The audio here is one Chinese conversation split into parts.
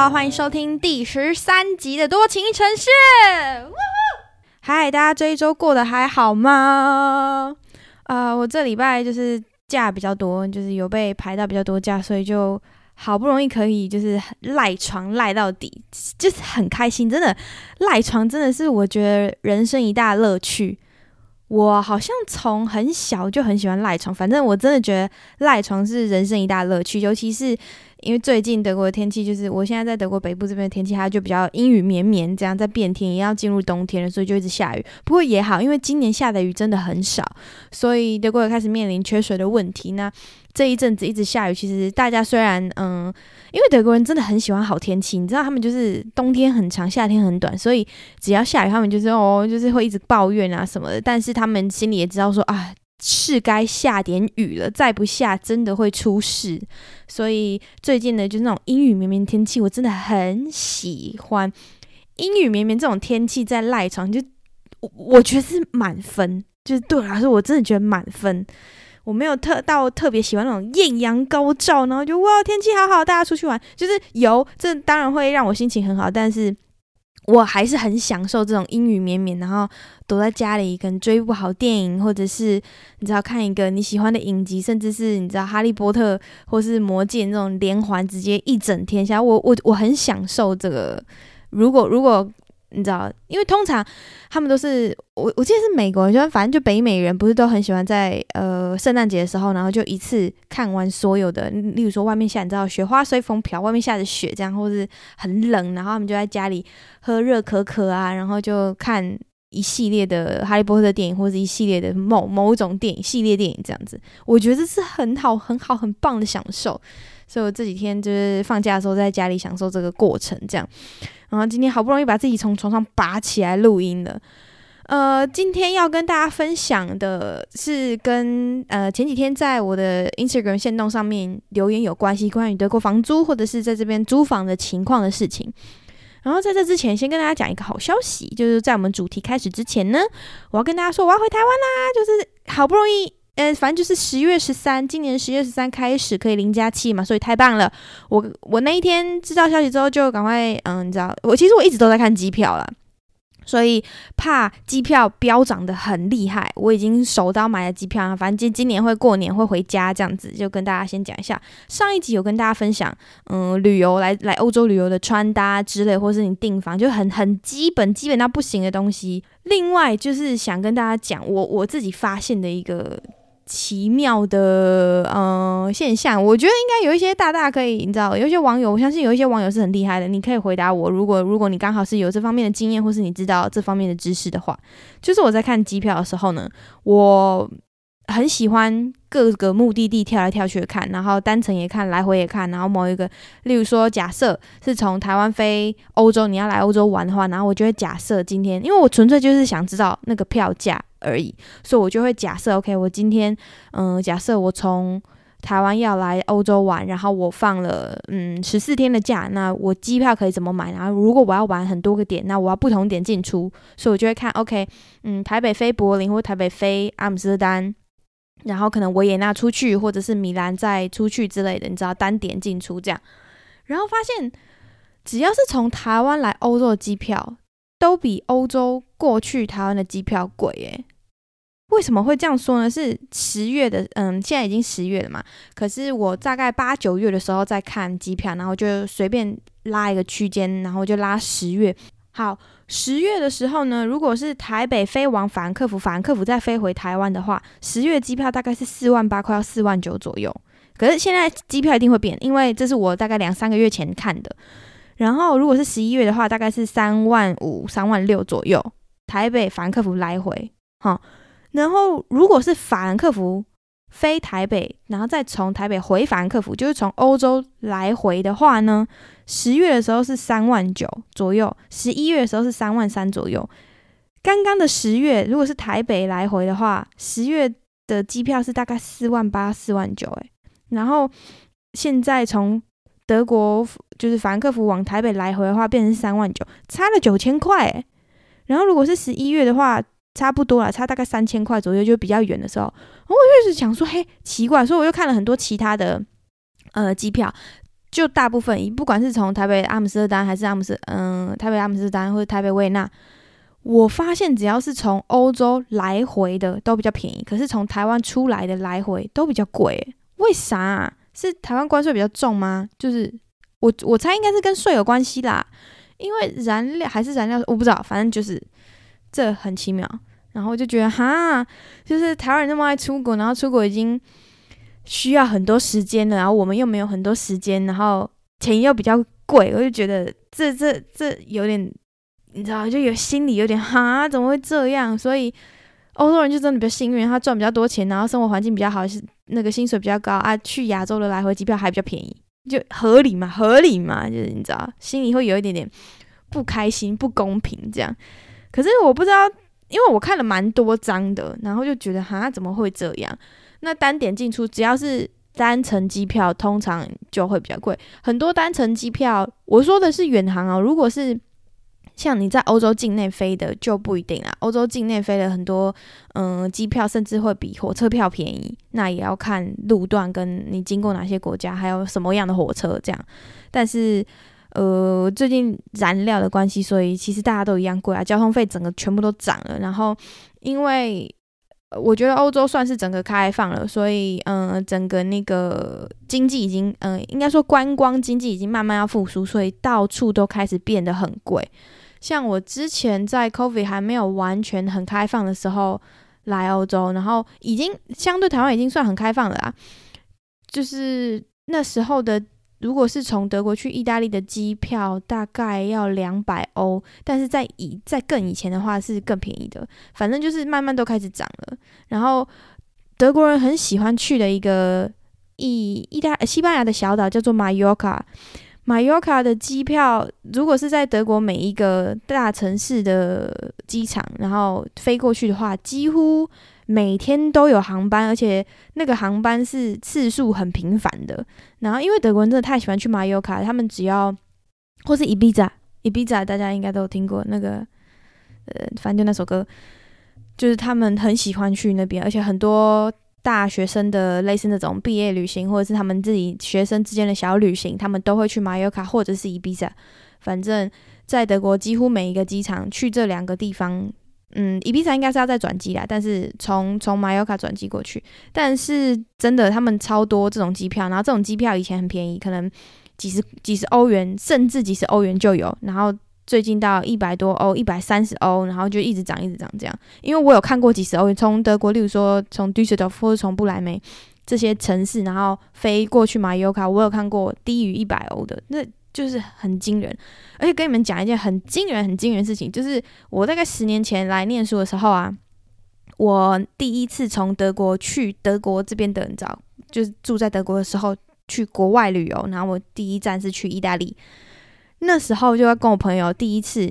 好，欢迎收听第十三集的《多情城市》。嗨，大家这一周过得还好吗？啊、我这礼拜就是假比较多，就是有被排到比较多假，所以就好不容易可以就是赖床赖到底，就是很开心。真的赖床真的是我觉得人生一大乐趣。我好像从很小就很喜欢赖床，反正我真的觉得赖床是人生一大乐趣，尤其是。因为最近德国的天气就是，我现在在德国北部这边的天气，它就比较阴雨绵绵，这样在变天，也要进入冬天了，所以就一直下雨。不过也好，因为今年下的雨真的很少，所以德国也开始面临缺水的问题。那这一阵子一直下雨，其实大家虽然嗯，因为德国人真的很喜欢好天气，你知道他们就是冬天很长，夏天很短，所以只要下雨，他们就是哦，就是会一直抱怨啊什么的。但是他们心里也知道说啊。是该下点雨了，再不下真的会出事。所以最近呢，就那种阴雨绵绵天气，我真的很喜欢。阴雨绵绵这种天气在赖床，就我我觉得是满分，就是对我来说，我真的觉得满分。我没有特到特别喜欢那种艳阳高照，然后就哇天气好好，大家出去玩，就是有，这当然会让我心情很好，但是。我还是很享受这种阴雨绵绵，然后躲在家里，可能追一部好电影，或者是你知道看一个你喜欢的影集，甚至是你知道哈利波特或是魔戒那种连环，直接一整天下来，我我我很享受这个。如果如果。你知道，因为通常他们都是我，我记得是美国人，就反正就北美人，不是都很喜欢在呃圣诞节的时候，然后就一次看完所有的，例如说外面下，你知道雪花随风飘，外面下着雪这样，或是很冷，然后他们就在家里喝热可可啊，然后就看一系列的哈利波特电影，或者一系列的某某种电影系列电影这样子，我觉得这是很好、很好、很棒的享受。所以我这几天就是放假的时候，在家里享受这个过程，这样。然后今天好不容易把自己从床上拔起来录音了。呃，今天要跟大家分享的是跟呃前几天在我的 Instagram 线动上面留言有关系，关于德国房租或者是在这边租房的情况的事情。然后在这之前，先跟大家讲一个好消息，就是在我们主题开始之前呢，我要跟大家说我要回台湾啦，就是好不容易。呃，反正就是十月十三，今年十月十三开始可以零加七嘛，所以太棒了。我我那一天知道消息之后，就赶快嗯，你知道，我其实我一直都在看机票啦，所以怕机票飙涨的很厉害，我已经手刀买了机票。反正今今年会过年会回家这样子，就跟大家先讲一下。上一集有跟大家分享，嗯，旅游来来欧洲旅游的穿搭之类，或是你订房就很很基本基本到不行的东西。另外就是想跟大家讲，我我自己发现的一个。奇妙的嗯、呃、现象，我觉得应该有一些大大可以，你知道，有一些网友，我相信有一些网友是很厉害的，你可以回答我。如果如果你刚好是有这方面的经验，或是你知道这方面的知识的话，就是我在看机票的时候呢，我很喜欢各个目的地跳来跳去的看，然后单程也看，来回也看，然后某一个，例如说假设是从台湾飞欧洲，你要来欧洲玩的话，然后我就会假设今天，因为我纯粹就是想知道那个票价。而已，所以我就会假设，OK，我今天，嗯、假设我从台湾要来欧洲玩，然后我放了，嗯，十四天的假，那我机票可以怎么买？然后如果我要玩很多个点，那我要不同点进出，所以我就会看，OK，嗯，台北飞柏林或台北飞阿姆斯丹，然后可能维也纳出去，或者是米兰再出去之类的，你知道单点进出这样，然后发现只要是从台湾来欧洲的机票，都比欧洲过去台湾的机票贵诶。为什么会这样说呢？是十月的，嗯，现在已经十月了嘛。可是我大概八九月的时候在看机票，然后就随便拉一个区间，然后就拉十月。好，十月的时候呢，如果是台北飞往法兰克福，法兰克福再飞回台湾的话，十月机票大概是四万八，快要四万九左右。可是现在机票一定会变，因为这是我大概两三个月前看的。然后如果是十一月的话，大概是三万五、三万六左右。台北法兰克福来回，哈。然后，如果是法兰克福飞台北，然后再从台北回法兰克福，就是从欧洲来回的话呢，十月的时候是三万九左右，十一月的时候是三万三左右。刚刚的十月，如果是台北来回的话，十月的机票是大概四万八、四万九，诶，然后现在从德国就是法兰克福往台北来回的话，变成三万九，差了九千块，诶，然后如果是十一月的话。差不多了，差大概三千块左右，就比较远的时候，我就一直想说，嘿，奇怪，所以我又看了很多其他的呃机票，就大部分，不管是从台北阿姆斯特丹还是阿姆斯，嗯，台北阿姆斯特丹或者台北维也纳，我发现只要是从欧洲来回的都比较便宜，可是从台湾出来的来回都比较贵，为啥啊？是台湾关税比较重吗？就是我我猜应该是跟税有关系啦，因为燃料还是燃料，我不知道，反正就是这很奇妙。然后我就觉得哈，就是台湾人那么爱出国，然后出国已经。需要很多时间了，然后我们又没有很多时间，然后钱又比较贵，我就觉得这这这有点，你知道，就有心里有点哈，怎么会这样？所以欧洲人就真的比较幸运，他赚比较多钱，然后生活环境比较好，是那个薪水比较高啊，去亚洲的来回机票还比较便宜，就合理嘛，合理嘛，就是你知道，心里会有一点点不开心、不公平这样。可是我不知道，因为我看了蛮多张的，然后就觉得哈，怎么会这样？那单点进出，只要是单程机票，通常就会比较贵。很多单程机票，我说的是远航哦。如果是像你在欧洲境内飞的，就不一定啦。欧洲境内飞的很多，嗯、机票甚至会比火车票便宜。那也要看路段，跟你经过哪些国家，还有什么样的火车这样。但是，呃，最近燃料的关系，所以其实大家都一样贵啊。交通费整个全部都涨了。然后，因为我觉得欧洲算是整个开放了，所以嗯、整个那个经济已经嗯、应该说观光经济已经慢慢要复苏，所以到处都开始变得很贵。像我之前在 COVID 还没有完全很开放的时候来欧洲，然后已经相对台湾已经算很开放了啦，就是那时候的。如果是从德国去意大利的机票，大概要两百欧，但是在以在更以前的话是更便宜的。反正就是慢慢都开始涨了。然后德国人很喜欢去的一个意意大西班牙的小岛叫做马约卡，马约卡的机票，如果是在德国每一个大城市的机场，然后飞过去的话，几乎。每天都有航班，而且那个航班是次数很频繁的。然后，因为德国人真的太喜欢去马尤卡，他们只要或是伊比萨，伊比萨大家应该都听过那个，呃，反正就那首歌，就是他们很喜欢去那边，而且很多大学生的类似那种毕业旅行，或者是他们自己学生之间的小旅行，他们都会去马尤卡或者是伊比萨。反正，在德国几乎每一个机场去这两个地方。嗯，伊比萨应该是要再转机啦，但是从从马约卡转机过去，但是真的他们超多这种机票，然后这种机票以前很便宜，可能几十几十欧元，甚至几十欧元就有，然后最近到一百多欧，一百三十欧，然后就一直涨，一直涨这样。因为我有看过几十欧元，从德国，例如说从杜塞尔多夫或者从不来梅这些城市，然后飞过去马约卡，我有看过低于一百欧的那。就是很惊人，而且跟你们讲一件很惊人、很惊人的事情，就是我大概十年前来念书的时候啊，我第一次从德国去德国这边的，你知道，就是住在德国的时候去国外旅游，然后我第一站是去意大利，那时候就要跟我朋友第一次，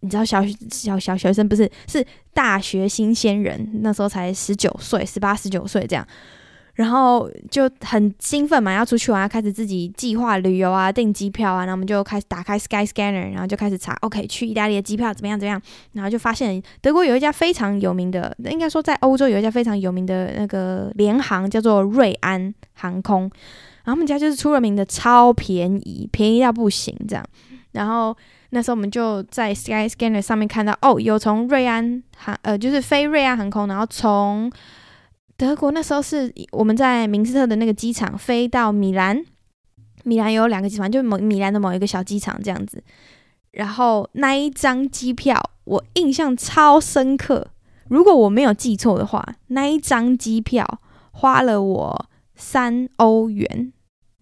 你知道小小小学生不是，是大学新鲜人，那时候才十九岁、十八、十九岁这样。然后就很兴奋嘛，要出去玩，要开始自己计划旅游啊，订机票啊。然后我们就开始打开 Sky Scanner，然后就开始查，OK，去意大利的机票怎么样？怎么样？然后就发现德国有一家非常有名的，应该说在欧洲有一家非常有名的那个联航，叫做瑞安航空。然后他们家就是出了名的超便宜，便宜到不行这样。然后那时候我们就在 Sky Scanner 上面看到，哦，有从瑞安航，呃，就是飞瑞安航空，然后从。德国那时候是我们在明斯特的那个机场飞到米兰，米兰有两个机场，就某米兰的某一个小机场这样子。然后那一张机票我印象超深刻，如果我没有记错的话，那一张机票花了我三欧元，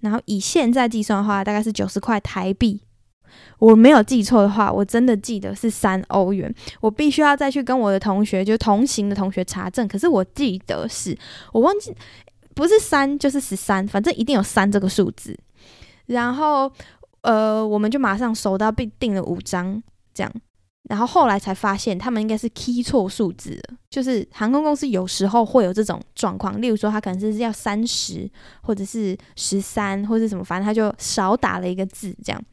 然后以现在计算的话，大概是九十块台币。我没有记错的话，我真的记得是三欧元。我必须要再去跟我的同学，就同行的同学查证。可是我记得是，我忘记不是三就是十三，反正一定有三这个数字。然后呃，我们就马上收到并订了五张这样。然后后来才发现，他们应该是 key 错数字了，就是航空公司有时候会有这种状况。例如说，他可能是要三十，或者是十三，或者是什么，反正他就少打了一个字这样。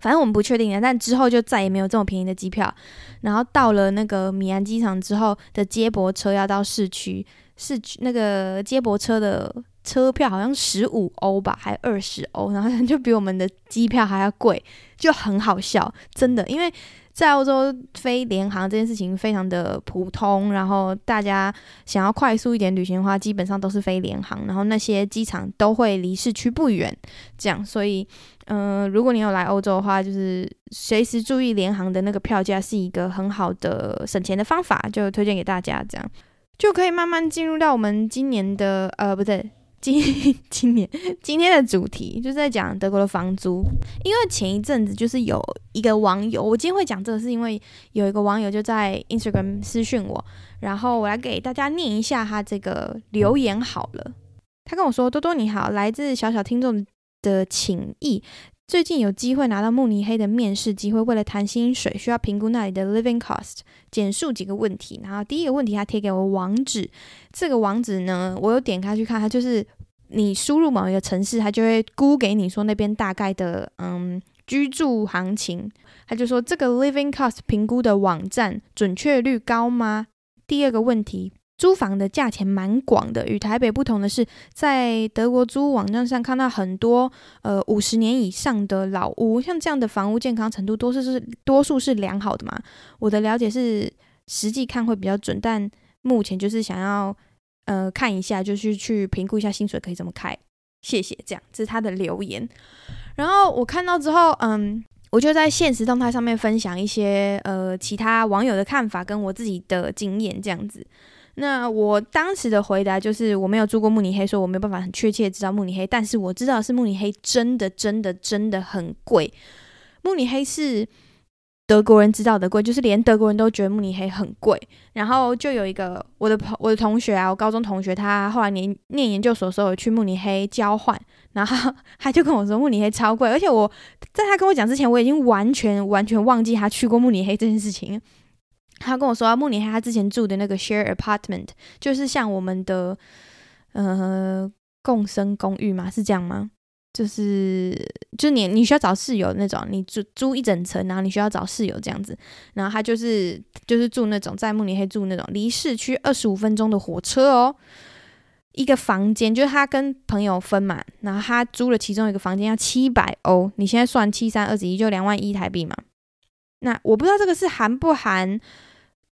反正我们不确定的，但之后就再也没有这么便宜的机票。然后到了那个米兰机场之后的接驳车要到市区，市区那个接驳车的车票好像十五欧吧，还二十欧，然后就比我们的机票还要贵，就很好笑，真的，因为。在欧洲飞联航这件事情非常的普通，然后大家想要快速一点旅行的话，基本上都是飞联航，然后那些机场都会离市区不远，这样，所以，嗯、如果你有来欧洲的话，就是随时注意联航的那个票价是一个很好的省钱的方法，就推荐给大家，这样就可以慢慢进入到我们今年的，呃，不对。今 今年今天的主题就是在讲德国的房租，因为前一阵子就是有一个网友，我今天会讲这个是因为有一个网友就在 Instagram 私讯我，然后我来给大家念一下他这个留言好了。他跟我说：“多多你好，来自小小听众的请益，最近有机会拿到慕尼黑的面试机会，为了谈薪水需要评估那里的 living cost，简述几个问题。然后第一个问题，他贴给我网址。”这个网址呢，我有点开去看，它就是你输入某一个城市，它就会估给你说那边大概的嗯居住行情。他就说这个 living cost 评估的网站准确率高吗？第二个问题，租房的价钱蛮广的，与台北不同的是，在德国租屋网站上看到很多呃五十年以上的老屋，像这样的房屋健康程度多数是多数是良好的嘛？我的了解是实际看会比较准，但。目前就是想要，呃，看一下，就是去评估一下薪水可以怎么开。谢谢，这样这是他的留言。然后我看到之后，嗯，我就在现实动态上面分享一些呃其他网友的看法跟我自己的经验这样子。那我当时的回答就是我没有住过慕尼黑，所以我没有办法很确切知道慕尼黑，但是我知道是慕尼黑真的真的真的很贵。慕尼黑是。德国人知道的贵，就是连德国人都觉得慕尼黑很贵。然后就有一个我的朋我的同学啊，我高中同学，他后来念念研究所的时候去慕尼黑交换，然后 他就跟我说慕尼黑超贵，而且我在他跟我讲之前，我已经完全完全忘记他去过慕尼黑这件事情。他跟我说啊，慕尼黑他之前住的那个 share apartment，就是像我们的呃共生公寓嘛，是这样吗？就是，就你你需要找室友那种，你租租一整层，然后你需要找室友这样子。然后他就是就是住那种在慕尼黑住那种离市区二十五分钟的火车哦，一个房间就是他跟朋友分嘛，然后他租了其中一个房间要七百欧，你现在算七三二十一就两万一台币嘛。那我不知道这个是含不含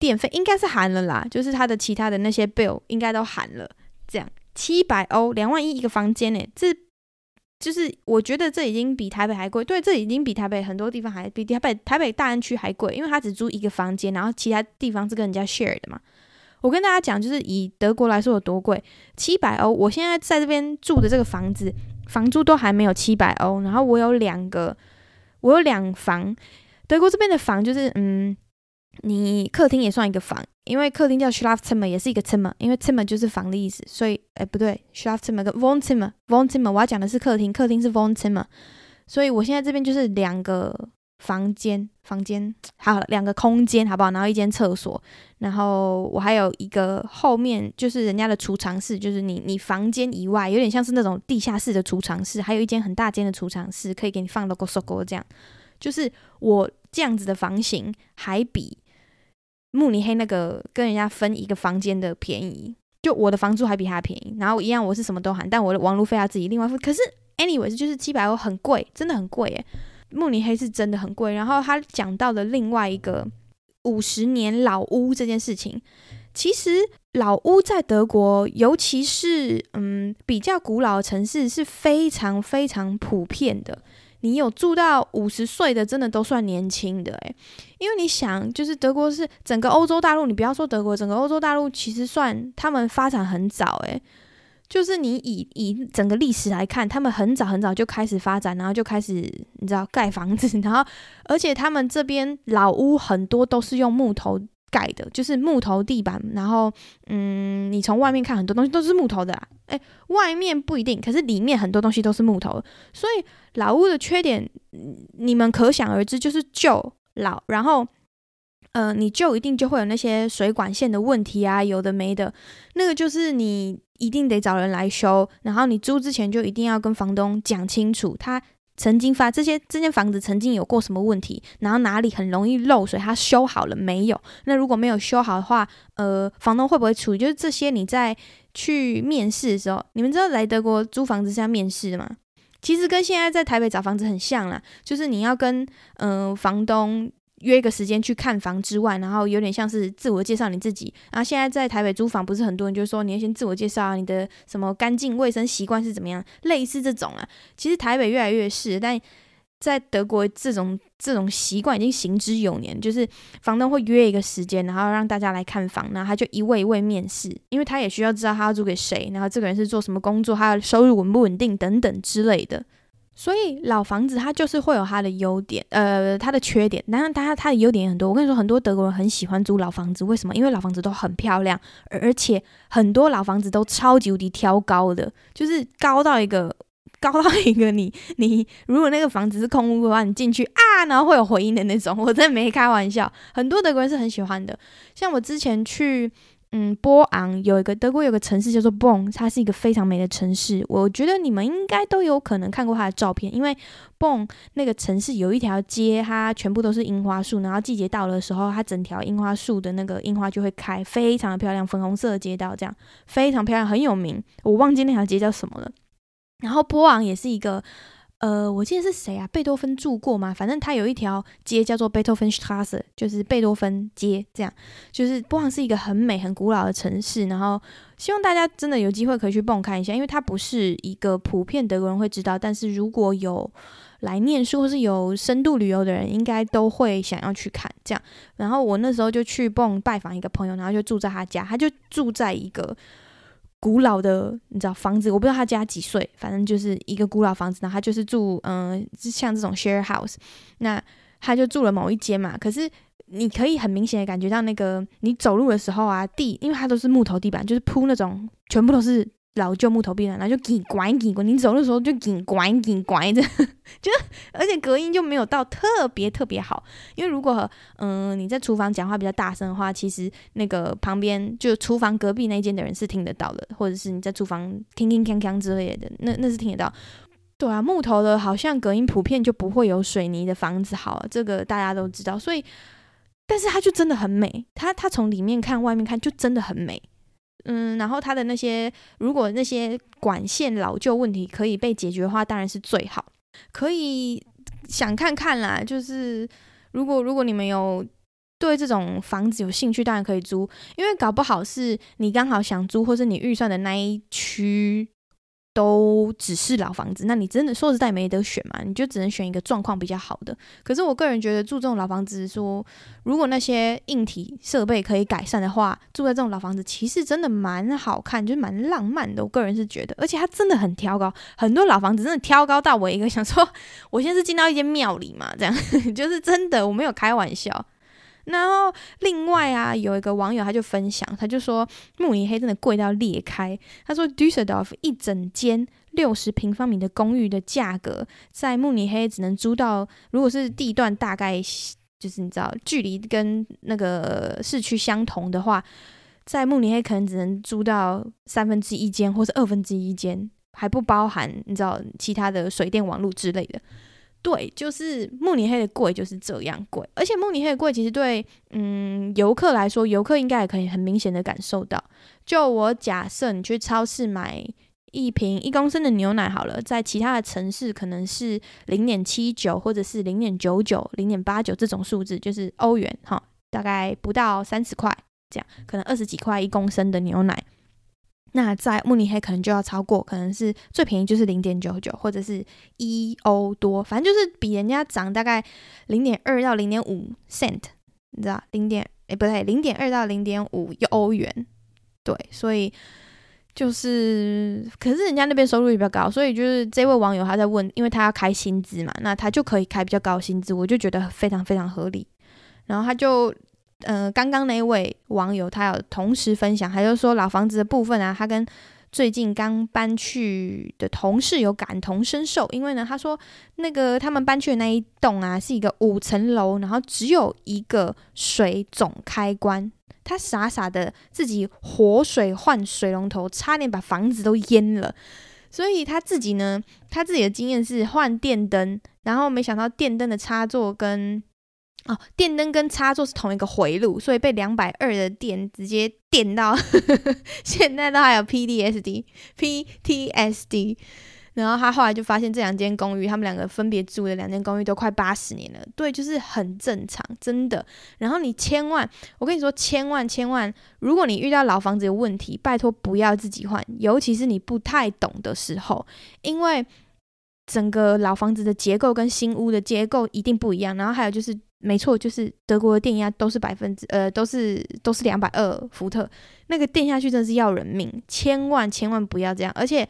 电费，应该是含了啦，就是他的其他的那些 bill 应该都含了。这样七百欧两万一一个房间呢，这。就是我觉得这已经比台北还贵，对，这已经比台北很多地方还比台北台北大安区还贵，因为他只租一个房间，然后其他地方是跟人家 share 的嘛。我跟大家讲，就是以德国来说有多贵，七百欧，我现在在这边住的这个房子，房租都还没有七百欧，然后我有两个，我有两房，德国这边的房就是嗯。你客厅也算一个房，因为客厅叫 Schlafzimmer，也是一个 Zimmer，因为 Zimmer 就是房的意思，所以哎不对，Schlafzimmer 跟 Wohnzimmer，Wohnzimmer，我要讲的是客厅，客厅是 Wohnzimmer，所以我现在这边就是两个房间，房间好，两个空间好不好？然后一间厕所，然后我还有一个后面就是人家的储藏室，就是你你房间以外有点像是那种地下室的储藏室，还有一间很大间的储藏室，可以给你放 logo logo 这样，就是我这样子的房型还比。慕尼黑那个跟人家分一个房间的便宜，就我的房租还比他便宜，然后一样我是什么都含，但我的网路费要自己另外付。可是 anyways 就是七百欧很贵，真的很贵耶。慕尼黑是真的很贵。然后他讲到的另外一个五十年老屋这件事情，其实老屋在德国，尤其是嗯比较古老的城市是非常非常普遍的。你有住到五十岁的，真的都算年轻的诶，因为你想，就是德国是整个欧洲大陆，你不要说德国，整个欧洲大陆其实算他们发展很早诶，就是你以以整个历史来看，他们很早很早就开始发展，然后就开始你知道盖房子，然后而且他们这边老屋很多都是用木头。盖的就是木头地板，然后嗯，你从外面看很多东西都是木头的啦，诶，外面不一定，可是里面很多东西都是木头，所以老屋的缺点你们可想而知，就是旧老，然后呃，你旧一定就会有那些水管线的问题啊，有的没的，那个就是你一定得找人来修，然后你租之前就一定要跟房东讲清楚，他曾经发这些这间房子曾经有过什么问题，然后哪里很容易漏水，它修好了没有？那如果没有修好的话，呃，房东会不会处理？就是这些你在去面试的时候，你们知道来德国租房子是要面试的吗？其实跟现在在台北找房子很像啦，就是你要跟嗯、呃、房东。约一个时间去看房之外，然后有点像是自我介绍你自己。然后现在在台北租房，不是很多人就说你要先自我介绍啊，你的什么干净卫生习惯是怎么样，类似这种啊。其实台北越来越是，但在德国这种这种习惯已经行之有年，就是房东会约一个时间，然后让大家来看房，然后他就一位一位面试，因为他也需要知道他要租给谁，然后这个人是做什么工作，他的收入稳不稳定等等之类的。所以老房子它就是会有它的优点，呃，它的缺点。当然，它它的优点也很多。我跟你说，很多德国人很喜欢租老房子，为什么？因为老房子都很漂亮，而且很多老房子都超级无敌挑高的，就是高到一个高到一个你你如果那个房子是空屋的话，你进去啊，然后会有回音的那种。我真的没开玩笑，很多德国人是很喜欢的。像我之前去。嗯，波昂有一个德国有个城市叫做 Bon，它是一个非常美的城市。我觉得你们应该都有可能看过它的照片，因为 Bon 那个城市有一条街，它全部都是樱花树，然后季节到了的时候，它整条樱花树的那个樱花就会开，非常的漂亮，粉红色的街道这样非常漂亮，很有名。我忘记那条街叫什么了。然后波昂也是一个。呃，我记得是谁啊？贝多芬住过吗？反正他有一条街叫做贝多芬 Straße，就是贝多芬街，这样就是波昂是一个很美、很古老的城市。然后希望大家真的有机会可以去蹦看一下，因为它不是一个普遍德国人会知道，但是如果有来念书或是有深度旅游的人，应该都会想要去看这样。然后我那时候就去蹦拜访一个朋友，然后就住在他家，他就住在一个。古老的，你知道房子，我不知道他家几岁，反正就是一个古老房子。然后他就是住，嗯、像这种 share house，那他就住了某一间嘛。可是你可以很明显的感觉到，那个你走路的时候啊，地，因为它都是木头地板，就是铺那种，全部都是。老旧木头壁了，然后就紧拐紧拐，你走的时候就紧拐紧拐的，就而且隔音就没有到特别特别好。因为如果嗯、你在厨房讲话比较大声的话，其实那个旁边就厨房隔壁那间的人是听得到的，或者是你在厨房听听锵锵之类的，那那是听得到。对啊，木头的好像隔音普遍就不会有水泥的房子好，这个大家都知道。所以，但是它就真的很美，它它从里面看外面看就真的很美。嗯，然后它的那些，如果那些管线老旧问题可以被解决的话，当然是最好。可以想看看啦，就是如果如果你们有对这种房子有兴趣，当然可以租，因为搞不好是你刚好想租，或是你预算的那一区。都只是老房子，那你真的说实在没得选嘛？你就只能选一个状况比较好的。可是我个人觉得住这种老房子说，如果那些硬体设备可以改善的话，住在这种老房子其实真的蛮好看，就是蛮浪漫的。我个人是觉得，而且它真的很挑高，很多老房子真的挑高到我一个想说，我现在是进到一间庙里嘛，这样 就是真的，我没有开玩笑。然后另外啊，有一个网友他就分享，他就说慕尼黑真的贵到裂开。他说，Düsseldorf 一整间六十平方米的公寓的价格，在慕尼黑只能租到，如果是地段大概就是你知道距离跟那个市区相同的话，在慕尼黑可能只能租到三分之一间或是二分之一间，还不包含你知道其他的水电网络之类的。对，就是慕尼黑的贵就是这样贵，而且慕尼黑的贵其实对嗯游客来说，游客应该也可以很明显的感受到。就我假设你去超市买一瓶一公升的牛奶好了，在其他的城市可能是零点七九或者是零点九九、零点八九这种数字，就是欧元哈，大概不到三十块这样，可能二十几块一公升的牛奶。那在慕尼黑可能就要超过，可能是最便宜就是零点九九，或者是一欧多，反正就是比人家涨大概零点二到零点五 cent，你知道，零点诶不对，零点二到零点五欧元，对，所以就是，可是人家那边收入也比较高，所以就是这位网友他在问，因为他要开薪资嘛，那他就可以开比较高薪资，我就觉得非常非常合理，然后他就。呃，刚刚那位网友他有同时分享，他就说老房子的部分啊，他跟最近刚搬去的同事有感同身受，因为呢，他说那个他们搬去的那一栋啊，是一个五层楼，然后只有一个水总开关，他傻傻的自己活水换水龙头，差点把房子都淹了。所以他自己呢，他自己的经验是换电灯，然后没想到电灯的插座跟哦，电灯跟插座是同一个回路，所以被两百二的电直接电到，呵呵现在都还有 P D S D P T S D。然后他后来就发现这两间公寓，他们两个分别住的两间公寓都快八十年了，对，就是很正常，真的。然后你千万，我跟你说，千万千万，如果你遇到老房子有问题，拜托不要自己换，尤其是你不太懂的时候，因为整个老房子的结构跟新屋的结构一定不一样。然后还有就是，没错，就是德国的电压都是百分之呃，都是都是两百二伏特，那个电下去真的是要人命，千万千万不要这样，而且。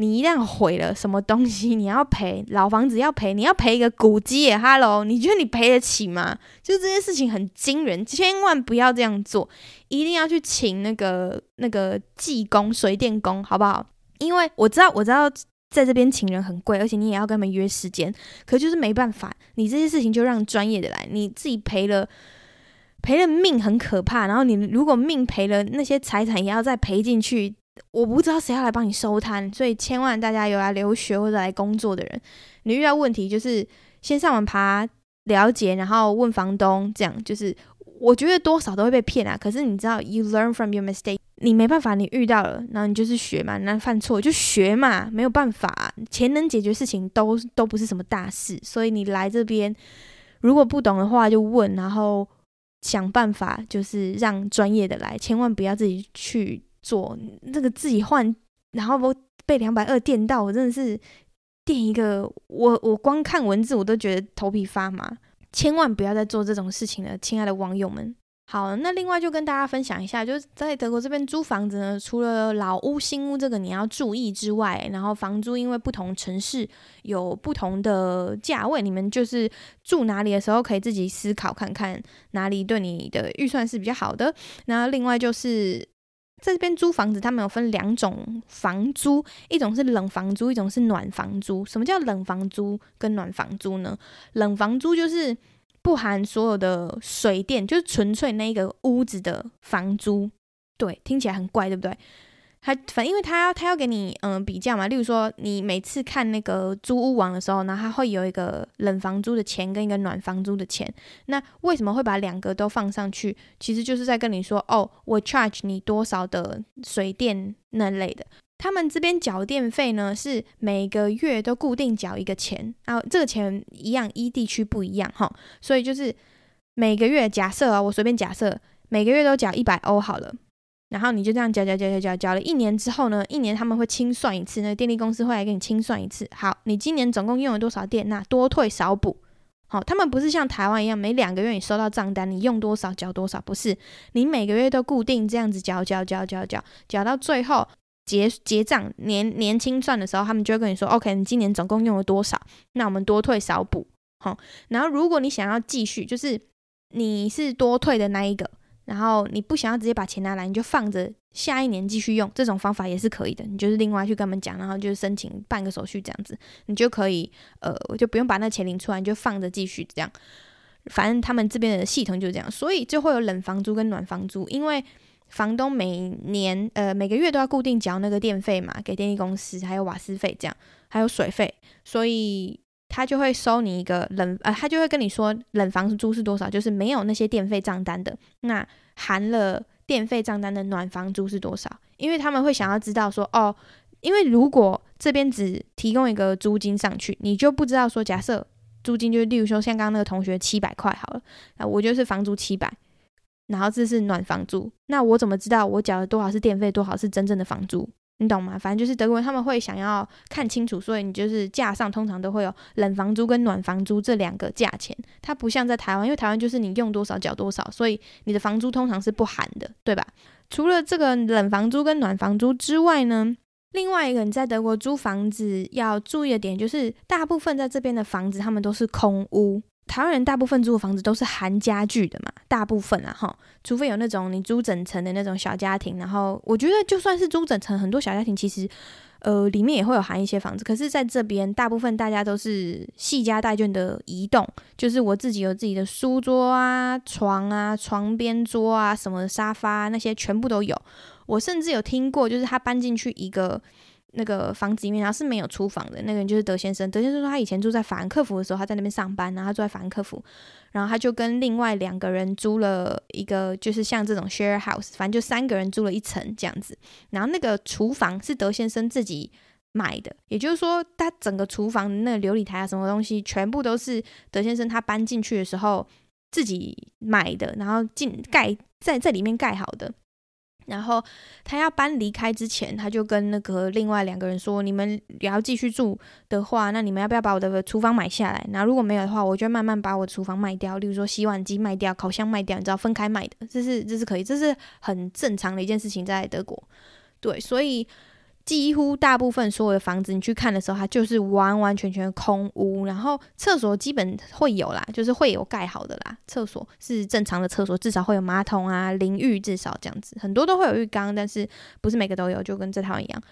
你一旦毁了什么东西，你要赔，老房子要赔，你要赔一个古迹耶哈喽你觉得你赔得起吗？就这件事情很惊人，千万不要这样做，一定要去请那个那个技工、水电工，好不好？因为我知道，我知道在这边请人很贵，而且你也要跟他们约时间，可就是没办法，你这些事情就让专业的来，你自己赔了，赔了命很可怕，然后你如果命赔了，那些财产也要再赔进去。我不知道谁要来帮你收摊，所以千万大家有来留学或者来工作的人，你遇到问题就是先上网爬了解，然后问房东，这样就是我觉得多少都会被骗啊。可是你知道，you learn from your mistake，你没办法，你遇到了，然后你就是学嘛，那犯错就学嘛，没有办法，钱能解决事情都都不是什么大事，所以你来这边如果不懂的话就问，然后想办法就是让专业的来，千万不要自己去。做这个自己换，然后我被两百二电到，我真的是电一个，我我光看文字我都觉得头皮发麻，千万不要再做这种事情了，亲爱的网友们。好，那另外就跟大家分享一下，就是在德国这边租房子呢，除了老屋、新屋这个你要注意之外，然后房租因为不同城市有不同的价位，你们就是住哪里的时候可以自己思考看看哪里对你的预算是比较好的。那另外就是。在这边租房子，他们有分两种房租，一种是冷房租，一种是暖房租。什么叫冷房租跟暖房租呢？冷房租就是不含所有的水电，就是纯粹那一个屋子的房租。对，听起来很怪，对不对？他反正因为他要他要给你嗯比较嘛，例如说你每次看那个租屋网的时候，然后他会有一个冷房租的钱跟一个暖房租的钱。那为什么会把两个都放上去？其实就是在跟你说哦，我 charge 你多少的水电那类的。他们这边缴电费呢是每个月都固定缴一个钱，然后这个钱一样依地区不一样哈，所以就是每个月假设啊，我随便假设每个月都缴一百欧好了。然后你就这样缴缴缴缴缴缴了一年之后呢，一年他们会清算一次，那电力公司会来给你清算一次。好，你今年总共用了多少电？那多退少补。好，他们不是像台湾一样，每两个月你收到账单，你用多少缴多少，不是，你每个月都固定这样子缴缴缴缴缴，缴到最后结结账年年清算的时候，他们就会跟你说，OK，你今年总共用了多少？那我们多退少补。好，然后如果你想要继续，就是你是多退的那一个。然后你不想要直接把钱拿来，你就放着，下一年继续用，这种方法也是可以的。你就是另外去跟他们讲，然后就是申请办个手续这样子，你就可以，呃，我就不用把那钱领出来，你就放着继续这样。反正他们这边的系统就是这样，所以就会有冷房租跟暖房租，因为房东每年呃每个月都要固定缴那个电费嘛，给电力公司，还有瓦斯费这样，还有水费，所以。他就会收你一个冷，呃，他就会跟你说冷房租是多少，就是没有那些电费账单的，那含了电费账单的暖房租是多少？因为他们会想要知道说，哦，因为如果这边只提供一个租金上去，你就不知道说，假设租金就是，例如说像刚刚那个同学七百块好了，啊，我就是房租七百，然后这是暖房租，那我怎么知道我缴了多少是电费，多少是真正的房租？你懂吗？反正就是德国人他们会想要看清楚，所以你就是价上通常都会有冷房租跟暖房租这两个价钱。它不像在台湾，因为台湾就是你用多少缴多少，所以你的房租通常是不含的，对吧？除了这个冷房租跟暖房租之外呢，另外一个你在德国租房子要注意的点就是，大部分在这边的房子他们都是空屋。台湾人大部分租的房子都是含家具的嘛，大部分啊哈，除非有那种你租整层的那种小家庭，然后我觉得就算是租整层，很多小家庭其实呃里面也会有含一些房子，可是在这边大部分大家都是细家带眷的移动，就是我自己有自己的书桌啊、床啊、床边桌啊、什么沙发那些全部都有，我甚至有听过，就是他搬进去一个那个房子里面，然后是没有厨房的。那个人就是德先生。德先生说他以前住在法兰克福的时候，他在那边上班，然后他住在法兰克福，然后他就跟另外两个人租了一个，就是像这种 share house，反正就三个人租了一层这样子。然后那个厨房是德先生自己买的，也就是说，他整个厨房那个琉璃台啊，什么东西，全部都是德先生他搬进去的时候自己买的，然后进盖在在里面盖好的。然后他要搬离开之前，他就跟那个另外两个人说：“你们也要继续住的话，那你们要不要把我的厨房买下来？那如果没有的话，我就慢慢把我厨房卖掉，例如说洗碗机卖掉、烤箱卖掉，你知道分开卖的，这是这是可以，这是很正常的一件事情，在德国。对，所以。”几乎大部分所有的房子，你去看的时候，它就是完完全全空屋。然后厕所基本会有啦，就是会有盖好的啦。厕所是正常的厕所，至少会有马桶啊、淋浴，至少这样子。很多都会有浴缸，但是不是每个都有，就跟这套一样。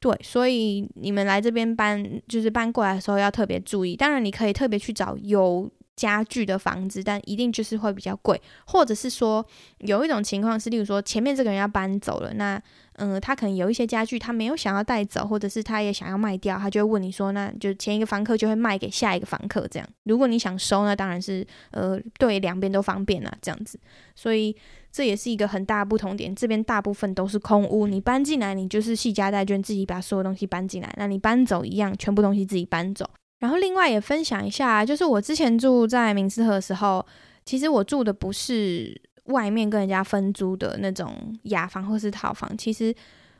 对，所以你们来这边搬，就是搬过来的时候要特别注意。当然，你可以特别去找有家具的房子，但一定就是会比较贵。或者是说，有一种情况是，例如说前面这个人要搬走了，那。嗯，他可能有一些家具，他没有想要带走，或者是他也想要卖掉，他就会问你说，那就前一个房客就会卖给下一个房客这样。如果你想收，那当然是呃对两边都方便啦，这样子。所以这也是一个很大的不同点。这边大部分都是空屋，你搬进来，你就是细家带眷，自己把所有东西搬进来。那你搬走一样，全部东西自己搬走。然后另外也分享一下，就是我之前住在明斯特的时候，其实我住的不是。外面跟人家分租的那种雅房或是套房，其实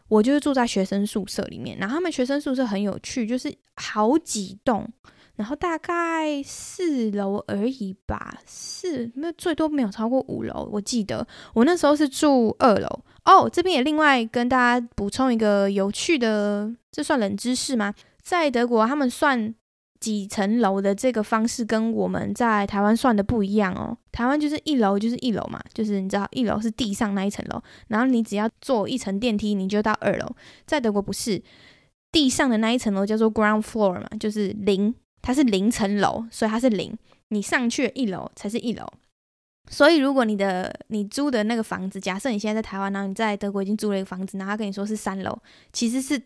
我就是住在学生宿舍里面。然后他们学生宿舍很有趣，就是好几栋，然后大概四楼而已吧，四那最多没有超过五楼。我记得我那时候是住二楼哦。这边也另外跟大家补充一个有趣的，这算冷知识吗？在德国他们算。几层楼的这个方式跟我们在台湾算的不一样哦。台湾就是一楼就是一楼嘛，就是你知道一楼是地上那一层楼，然后你只要坐一层电梯，你就到二楼。在德国不是，地上的那一层楼叫做 ground floor 嘛，就是零，它是零层楼，所以它是零。你上去一楼才是一楼。所以如果你的你租的那个房子，假设你现在在台湾，然后你在德国已经租了一个房子，然后他跟你说是三楼，其实是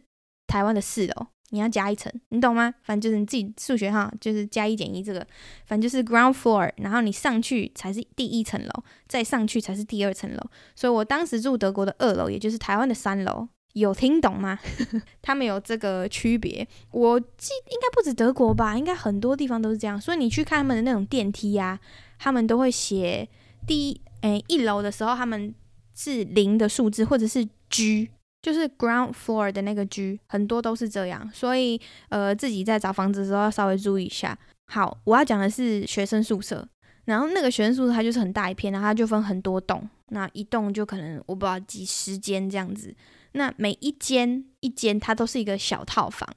台湾的四楼。你要加一层，你懂吗？反正就是你自己数学哈，就是加一减一这个，反正就是 ground floor，然后你上去才是第一层楼，再上去才是第二层楼。所以我当时住德国的二楼，也就是台湾的三楼，有听懂吗？他们有这个区别。我记应该不止德国吧，应该很多地方都是这样。所以你去看他们的那种电梯呀、啊，他们都会写第一诶一楼的时候，他们是零的数字或者是 G。就是 ground floor 的那个居很多都是这样，所以呃自己在找房子的时候要稍微注意一下。好，我要讲的是学生宿舍，然后那个学生宿舍它就是很大一片，然后它就分很多栋，那一栋就可能我不知道几十间这样子，那每一间一间它都是一个小套房，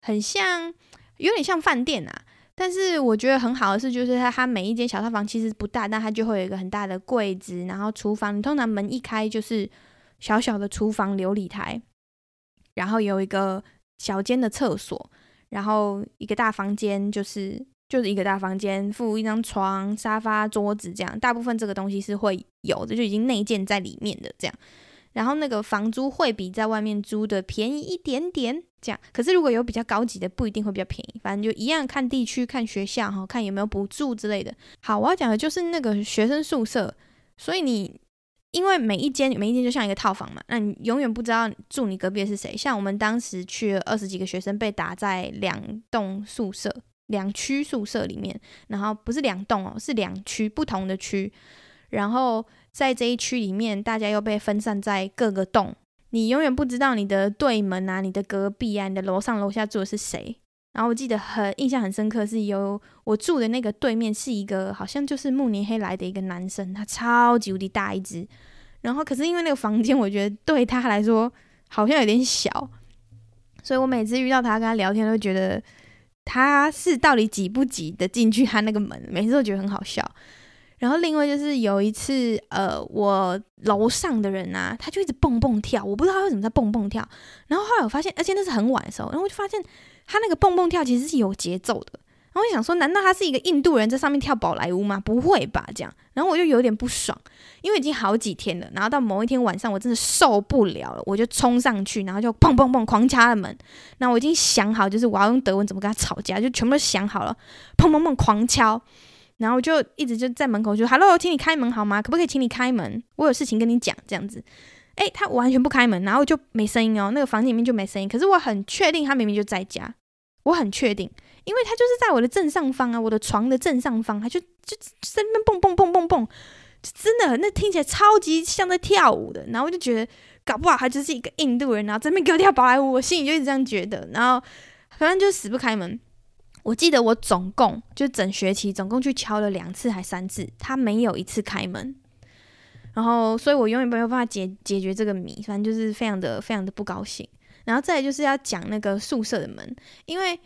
很像有点像饭店啊，但是我觉得很好的是，就是它它每一间小套房其实不大，但它就会有一个很大的柜子，然后厨房，你通常门一开就是。小小的厨房琉璃台，然后有一个小间的厕所，然后一个大房间，就是就是一个大房间，附一张床、沙发、桌子这样。大部分这个东西是会有的，就已经内建在里面的这样。然后那个房租会比在外面租的便宜一点点，这样。可是如果有比较高级的，不一定会比较便宜，反正就一样，看地区、看学校哈，看有没有补助之类的。好，我要讲的就是那个学生宿舍，所以你。因为每一间每一间就像一个套房嘛，那你永远不知道住你隔壁的是谁。像我们当时去二十几个学生，被打在两栋宿舍、两区宿舍里面，然后不是两栋哦，是两区不同的区。然后在这一区里面，大家又被分散在各个栋，你永远不知道你的对门啊、你的隔壁啊、你的楼上楼下住的是谁。然后我记得很印象很深刻，是有我住的那个对面是一个好像就是慕尼黑来的一个男生，他超级无敌大一只。然后可是因为那个房间，我觉得对他来说好像有点小，所以我每次遇到他跟他聊天，都觉得他是到底挤不挤得进去他那个门，每次都觉得很好笑。然后另外就是有一次，呃，我楼上的人啊，他就一直蹦蹦跳，我不知道他为什么在蹦蹦跳。然后后来我发现，而且那是很晚的时候，然后我就发现。他那个蹦蹦跳其实是有节奏的，然后我想说，难道他是一个印度人在上面跳宝莱坞吗？不会吧，这样。然后我就有点不爽，因为已经好几天了。然后到某一天晚上，我真的受不了了，我就冲上去，然后就砰砰砰狂敲了门。那我已经想好，就是我要用德文怎么跟他吵架，就全部都想好了，砰砰砰狂敲。然后我就一直就在门口就 “hello”，请你开门好吗？可不可以请你开门？我有事情跟你讲，这样子。诶，他完全不开门，然后就没声音哦，那个房间里面就没声音。可是我很确定他明明就在家，我很确定。因为他就是在我的正上方啊，我的床的正上方，他就就在那边蹦蹦蹦蹦蹦，真的那听起来超级像在跳舞的。然后我就觉得，搞不好他就是一个印度人，然后在那边给我跳宝莱坞，我心里就一直这样觉得。然后反正就死不开门。我记得我总共就整学期总共去敲了两次还三次，他没有一次开门。然后所以我永远没有办法解解决这个谜，反正就是非常的非常的不高兴。然后再来就是要讲那个宿舍的门，因为。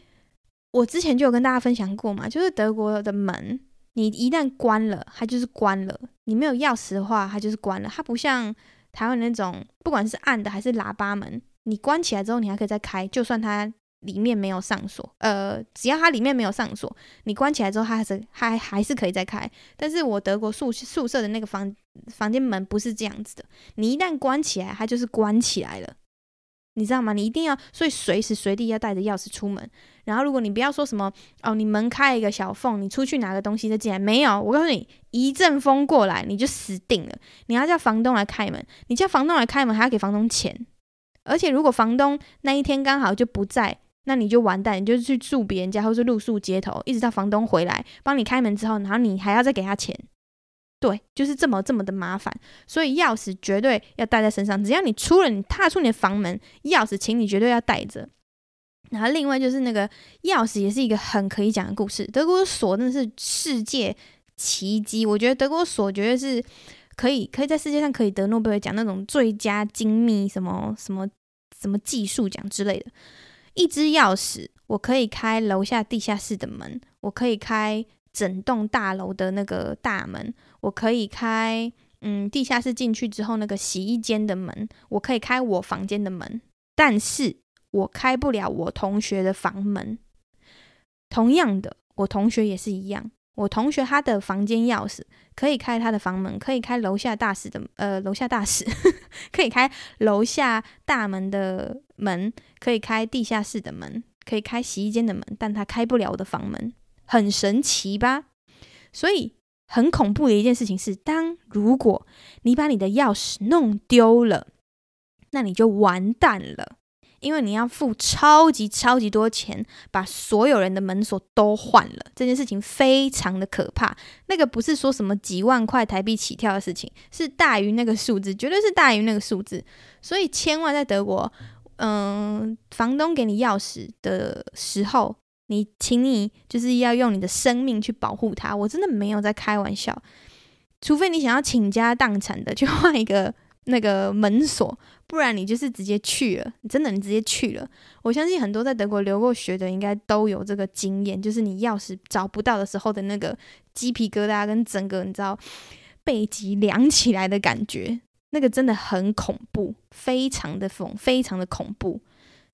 我之前就有跟大家分享过嘛，就是德国的门，你一旦关了，它就是关了。你没有钥匙的话，它就是关了。它不像台湾那种，不管是按的还是喇叭门，你关起来之后，你还可以再开，就算它里面没有上锁。呃，只要它里面没有上锁，你关起来之后，它还是还还是可以再开。但是我德国宿宿舍的那个房房间门不是这样子的，你一旦关起来，它就是关起来了。你知道吗？你一定要，所以随时随地要带着钥匙出门。然后，如果你不要说什么哦，你门开一个小缝，你出去拿个东西再进来，没有。我告诉你，一阵风过来，你就死定了。你要叫房东来开门，你叫房东来开门，还要给房东钱。而且，如果房东那一天刚好就不在，那你就完蛋，你就去住别人家，或是露宿街头，一直到房东回来帮你开门之后，然后你还要再给他钱。对，就是这么这么的麻烦，所以钥匙绝对要带在身上。只要你出了，你踏出你的房门，钥匙，请你绝对要带着。然后另外就是那个钥匙，也是一个很可以讲的故事。德国锁真的是世界奇迹，我觉得德国锁绝对是可以可以在世界上可以得诺贝尔奖那种最佳精密什么什么什么技术奖之类的。一支钥匙，我可以开楼下地下室的门，我可以开整栋大楼的那个大门。我可以开，嗯，地下室进去之后那个洗衣间的门，我可以开我房间的门，但是我开不了我同学的房门。同样的，我同学也是一样，我同学他的房间钥匙可以开他的房门，可以开楼下大使的，呃，楼下大使 可以开楼下大门的门，可以开地下室的门，可以开洗衣间的门，但他开不了我的房门，很神奇吧？所以。很恐怖的一件事情是，当如果你把你的钥匙弄丢了，那你就完蛋了，因为你要付超级超级多钱把所有人的门锁都换了。这件事情非常的可怕，那个不是说什么几万块台币起跳的事情，是大于那个数字，绝对是大于那个数字。所以千万在德国，嗯，房东给你钥匙的时候。你，请你就是要用你的生命去保护它。我真的没有在开玩笑，除非你想要倾家荡产的去换一个那个门锁，不然你就是直接去了。真的，你直接去了。我相信很多在德国留过学的，应该都有这个经验，就是你钥匙找不到的时候的那个鸡皮疙瘩跟整个你知道背脊凉起来的感觉，那个真的很恐怖，非常的疯，非常的恐怖。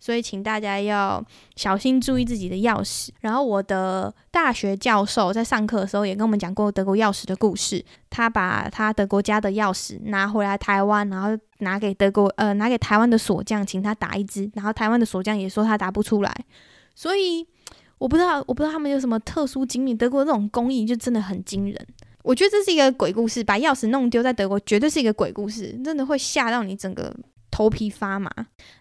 所以，请大家要小心注意自己的钥匙。然后，我的大学教授在上课的时候也跟我们讲过德国钥匙的故事。他把他德国家的钥匙拿回来台湾，然后拿给德国呃拿给台湾的锁匠，请他打一支。然后台湾的锁匠也说他打不出来。所以，我不知道我不知道他们有什么特殊经历。德国这种工艺就真的很惊人。我觉得这是一个鬼故事，把钥匙弄丢在德国绝对是一个鬼故事，真的会吓到你整个。头皮发麻，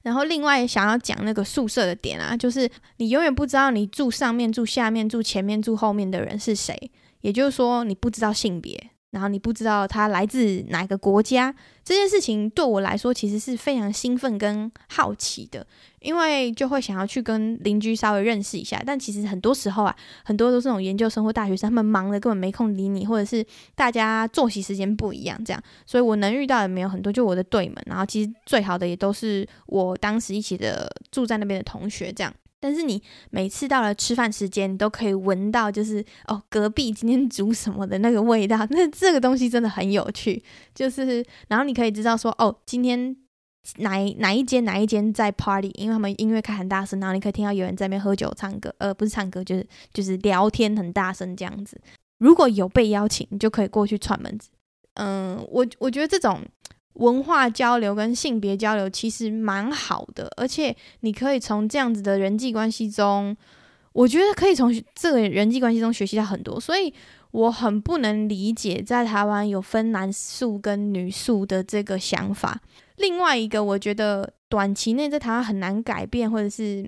然后另外想要讲那个宿舍的点啊，就是你永远不知道你住上面、住下面、住前面、住后面的人是谁，也就是说你不知道性别。然后你不知道他来自哪个国家，这件事情对我来说其实是非常兴奋跟好奇的，因为就会想要去跟邻居稍微认识一下。但其实很多时候啊，很多都是那种研究生或大学生，他们忙的根本没空理你，或者是大家作息时间不一样，这样。所以我能遇到的没有很多，就我的对门。然后其实最好的也都是我当时一起的住在那边的同学，这样。但是你每次到了吃饭时间，你都可以闻到，就是哦，隔壁今天煮什么的那个味道。那这个东西真的很有趣，就是然后你可以知道说，哦，今天哪哪一间哪一间在 party，因为他们音乐开很大声，然后你可以听到有人在那边喝酒唱歌，呃，不是唱歌，就是就是聊天很大声这样子。如果有被邀请，你就可以过去串门子。嗯，我我觉得这种文化交流跟性别交流其实蛮好的，而且你可以从这样子的人际关系中，我觉得可以从这个人际关系中学习到很多。所以我很不能理解在台湾有分男宿跟女宿的这个想法。另外一个，我觉得短期内在台湾很难改变，或者是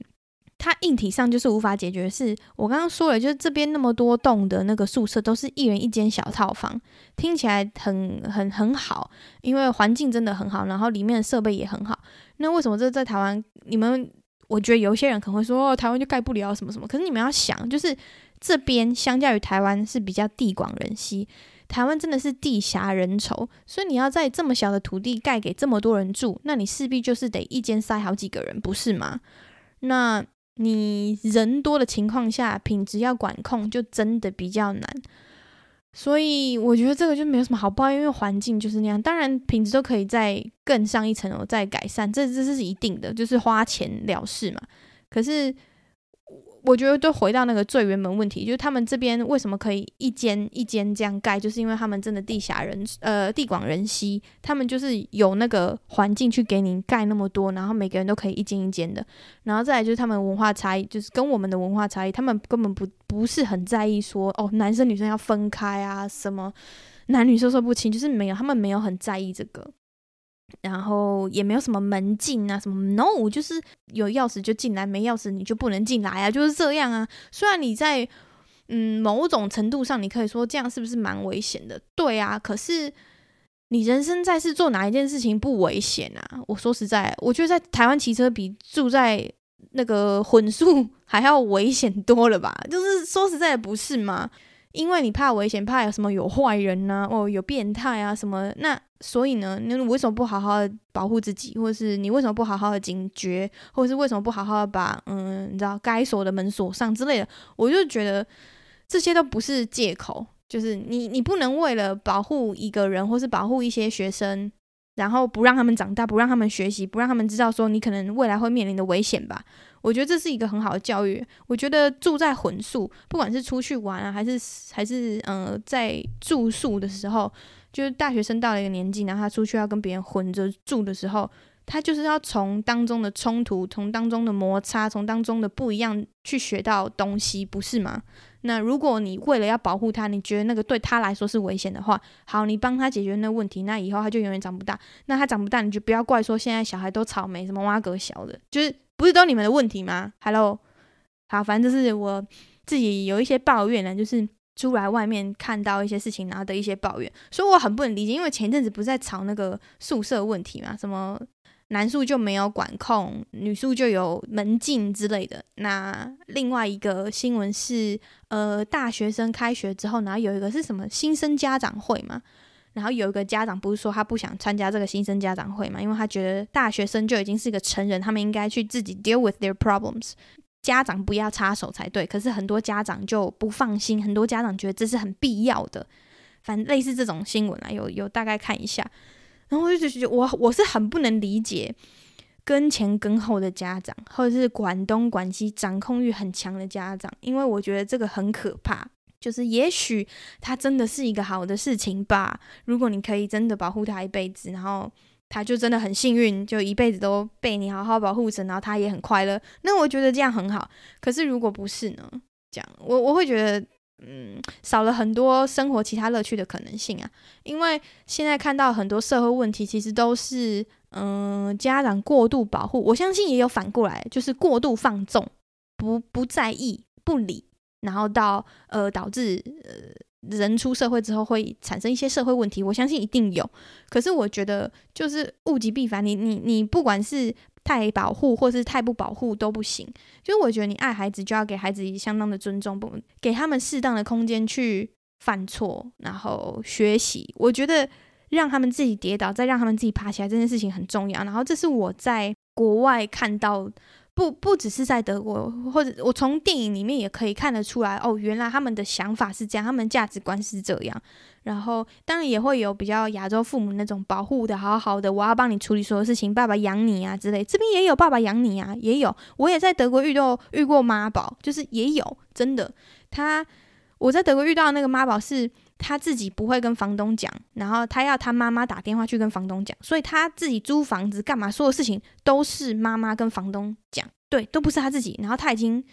它硬体上就是无法解决。是我刚刚说了，就是这边那么多栋的那个宿舍都是一人一间小套房，听起来很很很好，因为环境真的很好，然后里面的设备也很好。那为什么这在台湾？你们我觉得有些人可能会说，台湾就盖不了什么什么。可是你们要想，就是这边相较于台湾是比较地广人稀。台湾真的是地狭人稠，所以你要在这么小的土地盖给这么多人住，那你势必就是得一间塞好几个人，不是吗？那你人多的情况下，品质要管控就真的比较难。所以我觉得这个就没有什么好抱怨，因为环境就是那样。当然品质都可以再更上一层楼再改善，这这是一定的，就是花钱了事嘛。可是。我觉得都回到那个最原本问题，就是他们这边为什么可以一间一间这样盖，就是因为他们真的地狭人呃地广人稀，他们就是有那个环境去给你盖那么多，然后每个人都可以一间一间的，然后再来就是他们文化差异，就是跟我们的文化差异，他们根本不不是很在意说哦男生女生要分开啊什么男女授受不亲，就是没有，他们没有很在意这个。然后也没有什么门禁啊，什么 no，就是有钥匙就进来，没钥匙你就不能进来啊，就是这样啊。虽然你在嗯某种程度上，你可以说这样是不是蛮危险的？对啊，可是你人生在世做哪一件事情不危险啊？我说实在，我觉得在台湾骑车比住在那个混宿 还要危险多了吧？就是说实在的，不是吗？因为你怕危险，怕有什么有坏人呐、哦，有变态啊什么？那所以呢，你为什么不好好保护自己，或者是你为什么不好好的警觉，或者是为什么不好好的把嗯，你知道该锁的门锁上之类的？我就觉得这些都不是借口，就是你你不能为了保护一个人，或是保护一些学生，然后不让他们长大，不让他们学习，不让他们知道说你可能未来会面临的危险吧。我觉得这是一个很好的教育。我觉得住在混宿，不管是出去玩啊，还是还是呃，在住宿的时候，就是大学生到了一个年纪，然后他出去要跟别人混着住的时候，他就是要从当中的冲突、从当中的摩擦、从当中的不一样去学到东西，不是吗？那如果你为了要保护他，你觉得那个对他来说是危险的话，好，你帮他解决那问题，那以后他就永远长不大。那他长不大，你就不要怪说现在小孩都草莓，什么挖格小的，就是。不是都你们的问题吗？Hello，好，反正就是我自己有一些抱怨呢，就是出来外面看到一些事情，然后的一些抱怨，所以我很不能理解，因为前阵子不是在吵那个宿舍问题嘛，什么男宿就没有管控，女宿就有门禁之类的。那另外一个新闻是，呃，大学生开学之后，然后有一个是什么新生家长会嘛。然后有一个家长不是说他不想参加这个新生家长会嘛？因为他觉得大学生就已经是个成人，他们应该去自己 deal with their problems，家长不要插手才对。可是很多家长就不放心，很多家长觉得这是很必要的。反正类似这种新闻啊，有有大概看一下。然后我就觉得我我是很不能理解跟前跟后的家长，或者是管东管西、掌控欲很强的家长，因为我觉得这个很可怕。就是，也许他真的是一个好的事情吧。如果你可以真的保护他一辈子，然后他就真的很幸运，就一辈子都被你好好保护着，然后他也很快乐。那我觉得这样很好。可是如果不是呢？这样我我会觉得，嗯，少了很多生活其他乐趣的可能性啊。因为现在看到很多社会问题，其实都是嗯家长过度保护。我相信也有反过来，就是过度放纵，不不在意，不理。然后到呃导致呃人出社会之后会产生一些社会问题，我相信一定有。可是我觉得就是物极必反，你你你不管是太保护或是太不保护都不行。就是我觉得你爱孩子就要给孩子相当的尊重，不给他们适当的空间去犯错，然后学习。我觉得让他们自己跌倒，再让他们自己爬起来，这件事情很重要。然后这是我在国外看到。不不只是在德国，或者我从电影里面也可以看得出来，哦，原来他们的想法是这样，他们价值观是这样。然后当然也会有比较亚洲父母那种保护的好好的，我要帮你处理所有事情，爸爸养你啊之类。这边也有爸爸养你啊，也有。我也在德国遇到遇过妈宝，就是也有，真的。他我在德国遇到那个妈宝是。他自己不会跟房东讲，然后他要他妈妈打电话去跟房东讲，所以他自己租房子干嘛，所有事情都是妈妈跟房东讲，对，都不是他自己。然后他已经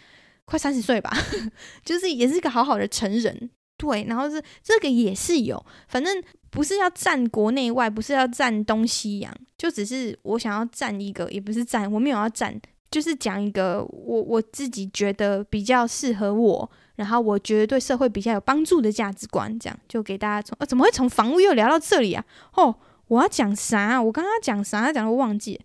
快三十岁吧，就是也是个好好的成人，对。然后是这个也是有，反正不是要站国内外，不是要站东西洋，就只是我想要站一个，也不是站，我没有要站，就是讲一个我我自己觉得比较适合我。然后我觉得对社会比较有帮助的价值观，这样就给大家从……呃，怎么会从房屋又聊到这里啊？哦，我要讲啥？我刚刚讲啥？讲的我忘记。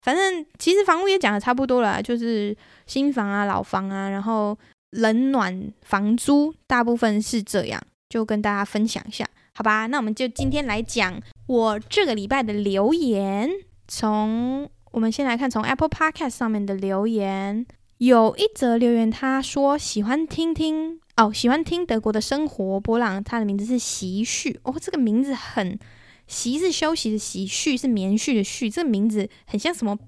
反正其实房屋也讲的差不多了，就是新房啊、老房啊，然后冷暖房租大部分是这样，就跟大家分享一下，好吧？那我们就今天来讲我这个礼拜的留言。从我们先来看从 Apple Podcast 上面的留言。有一则留言，他说喜欢听听哦，喜欢听德国的生活波浪。他的名字是习旭哦，这个名字很习是休息的习，旭是棉絮的絮，这个名字很像什么？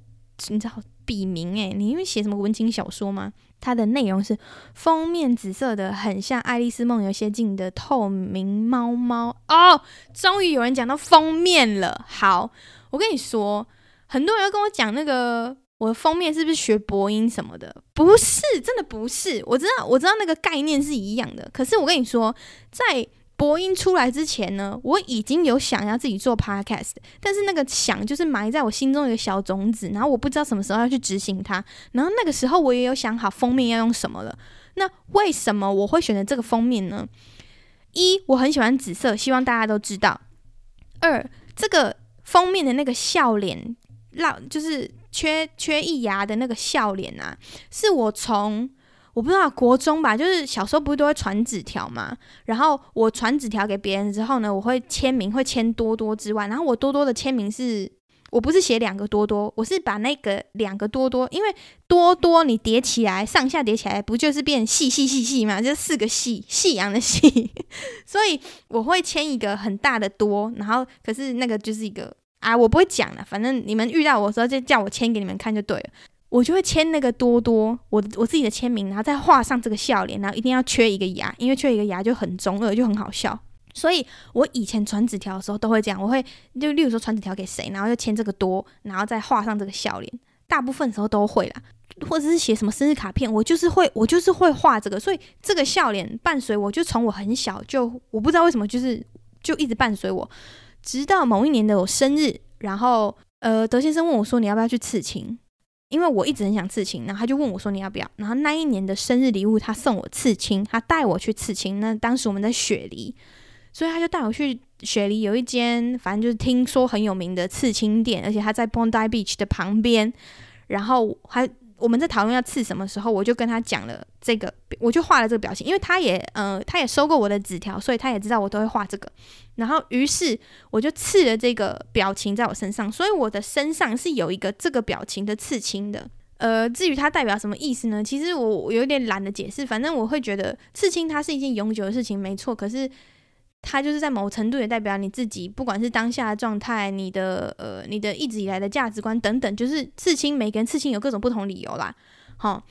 你知道笔名诶，你因为写什么文情小说吗？它的内容是封面紫色的，很像《爱丽丝梦游仙境》的透明猫猫哦。终于有人讲到封面了。好，我跟你说，很多人要跟我讲那个。我的封面是不是学播音什么的？不是，真的不是。我知道，我知道那个概念是一样的。可是我跟你说，在播音出来之前呢，我已经有想要自己做 podcast，但是那个想就是埋在我心中一个小种子，然后我不知道什么时候要去执行它。然后那个时候我也有想好封面要用什么了。那为什么我会选择这个封面呢？一，我很喜欢紫色，希望大家都知道。二，这个封面的那个笑脸，让就是。缺缺一牙的那个笑脸啊，是我从我不知道国中吧，就是小时候不是都会传纸条嘛，然后我传纸条给别人之后呢，我会签名，会签多多之外，然后我多多的签名是，我不是写两个多多，我是把那个两个多多，因为多多你叠起来，上下叠起来不就是变细细细细嘛，就四个细，细阳的细，所以我会签一个很大的多，然后可是那个就是一个。啊，我不会讲了，反正你们遇到我的时候就叫我签给你们看就对了。我就会签那个多多，我我自己的签名，然后再画上这个笑脸，然后一定要缺一个牙，因为缺一个牙就很中二，就很好笑。所以我以前传纸条的时候都会这样，我会就例如说传纸条给谁，然后就签这个多，然后再画上这个笑脸。大部分时候都会啦，或者是写什么生日卡片，我就是会我就是会画这个，所以这个笑脸伴随我就从我很小就我不知道为什么就是就一直伴随我。直到某一年的我生日，然后呃，德先生问我说：“你要不要去刺青？”因为我一直很想刺青，然后他就问我说：“你要不要？”然后那一年的生日礼物，他送我刺青，他带我去刺青。那当时我们在雪梨，所以他就带我去雪梨有一间，反正就是听说很有名的刺青店，而且他在 Bondi Beach 的旁边，然后还。我们在讨论要刺什么时候，我就跟他讲了这个，我就画了这个表情，因为他也，呃，他也收过我的纸条，所以他也知道我都会画这个。然后，于是我就刺了这个表情在我身上，所以我的身上是有一个这个表情的刺青的。呃，至于它代表什么意思呢？其实我有点懒得解释，反正我会觉得刺青它是一件永久的事情，没错。可是。它就是在某程度也代表你自己，不管是当下的状态，你的呃，你的一直以来的价值观等等，就是刺青，每个人刺青有各种不同理由啦。好，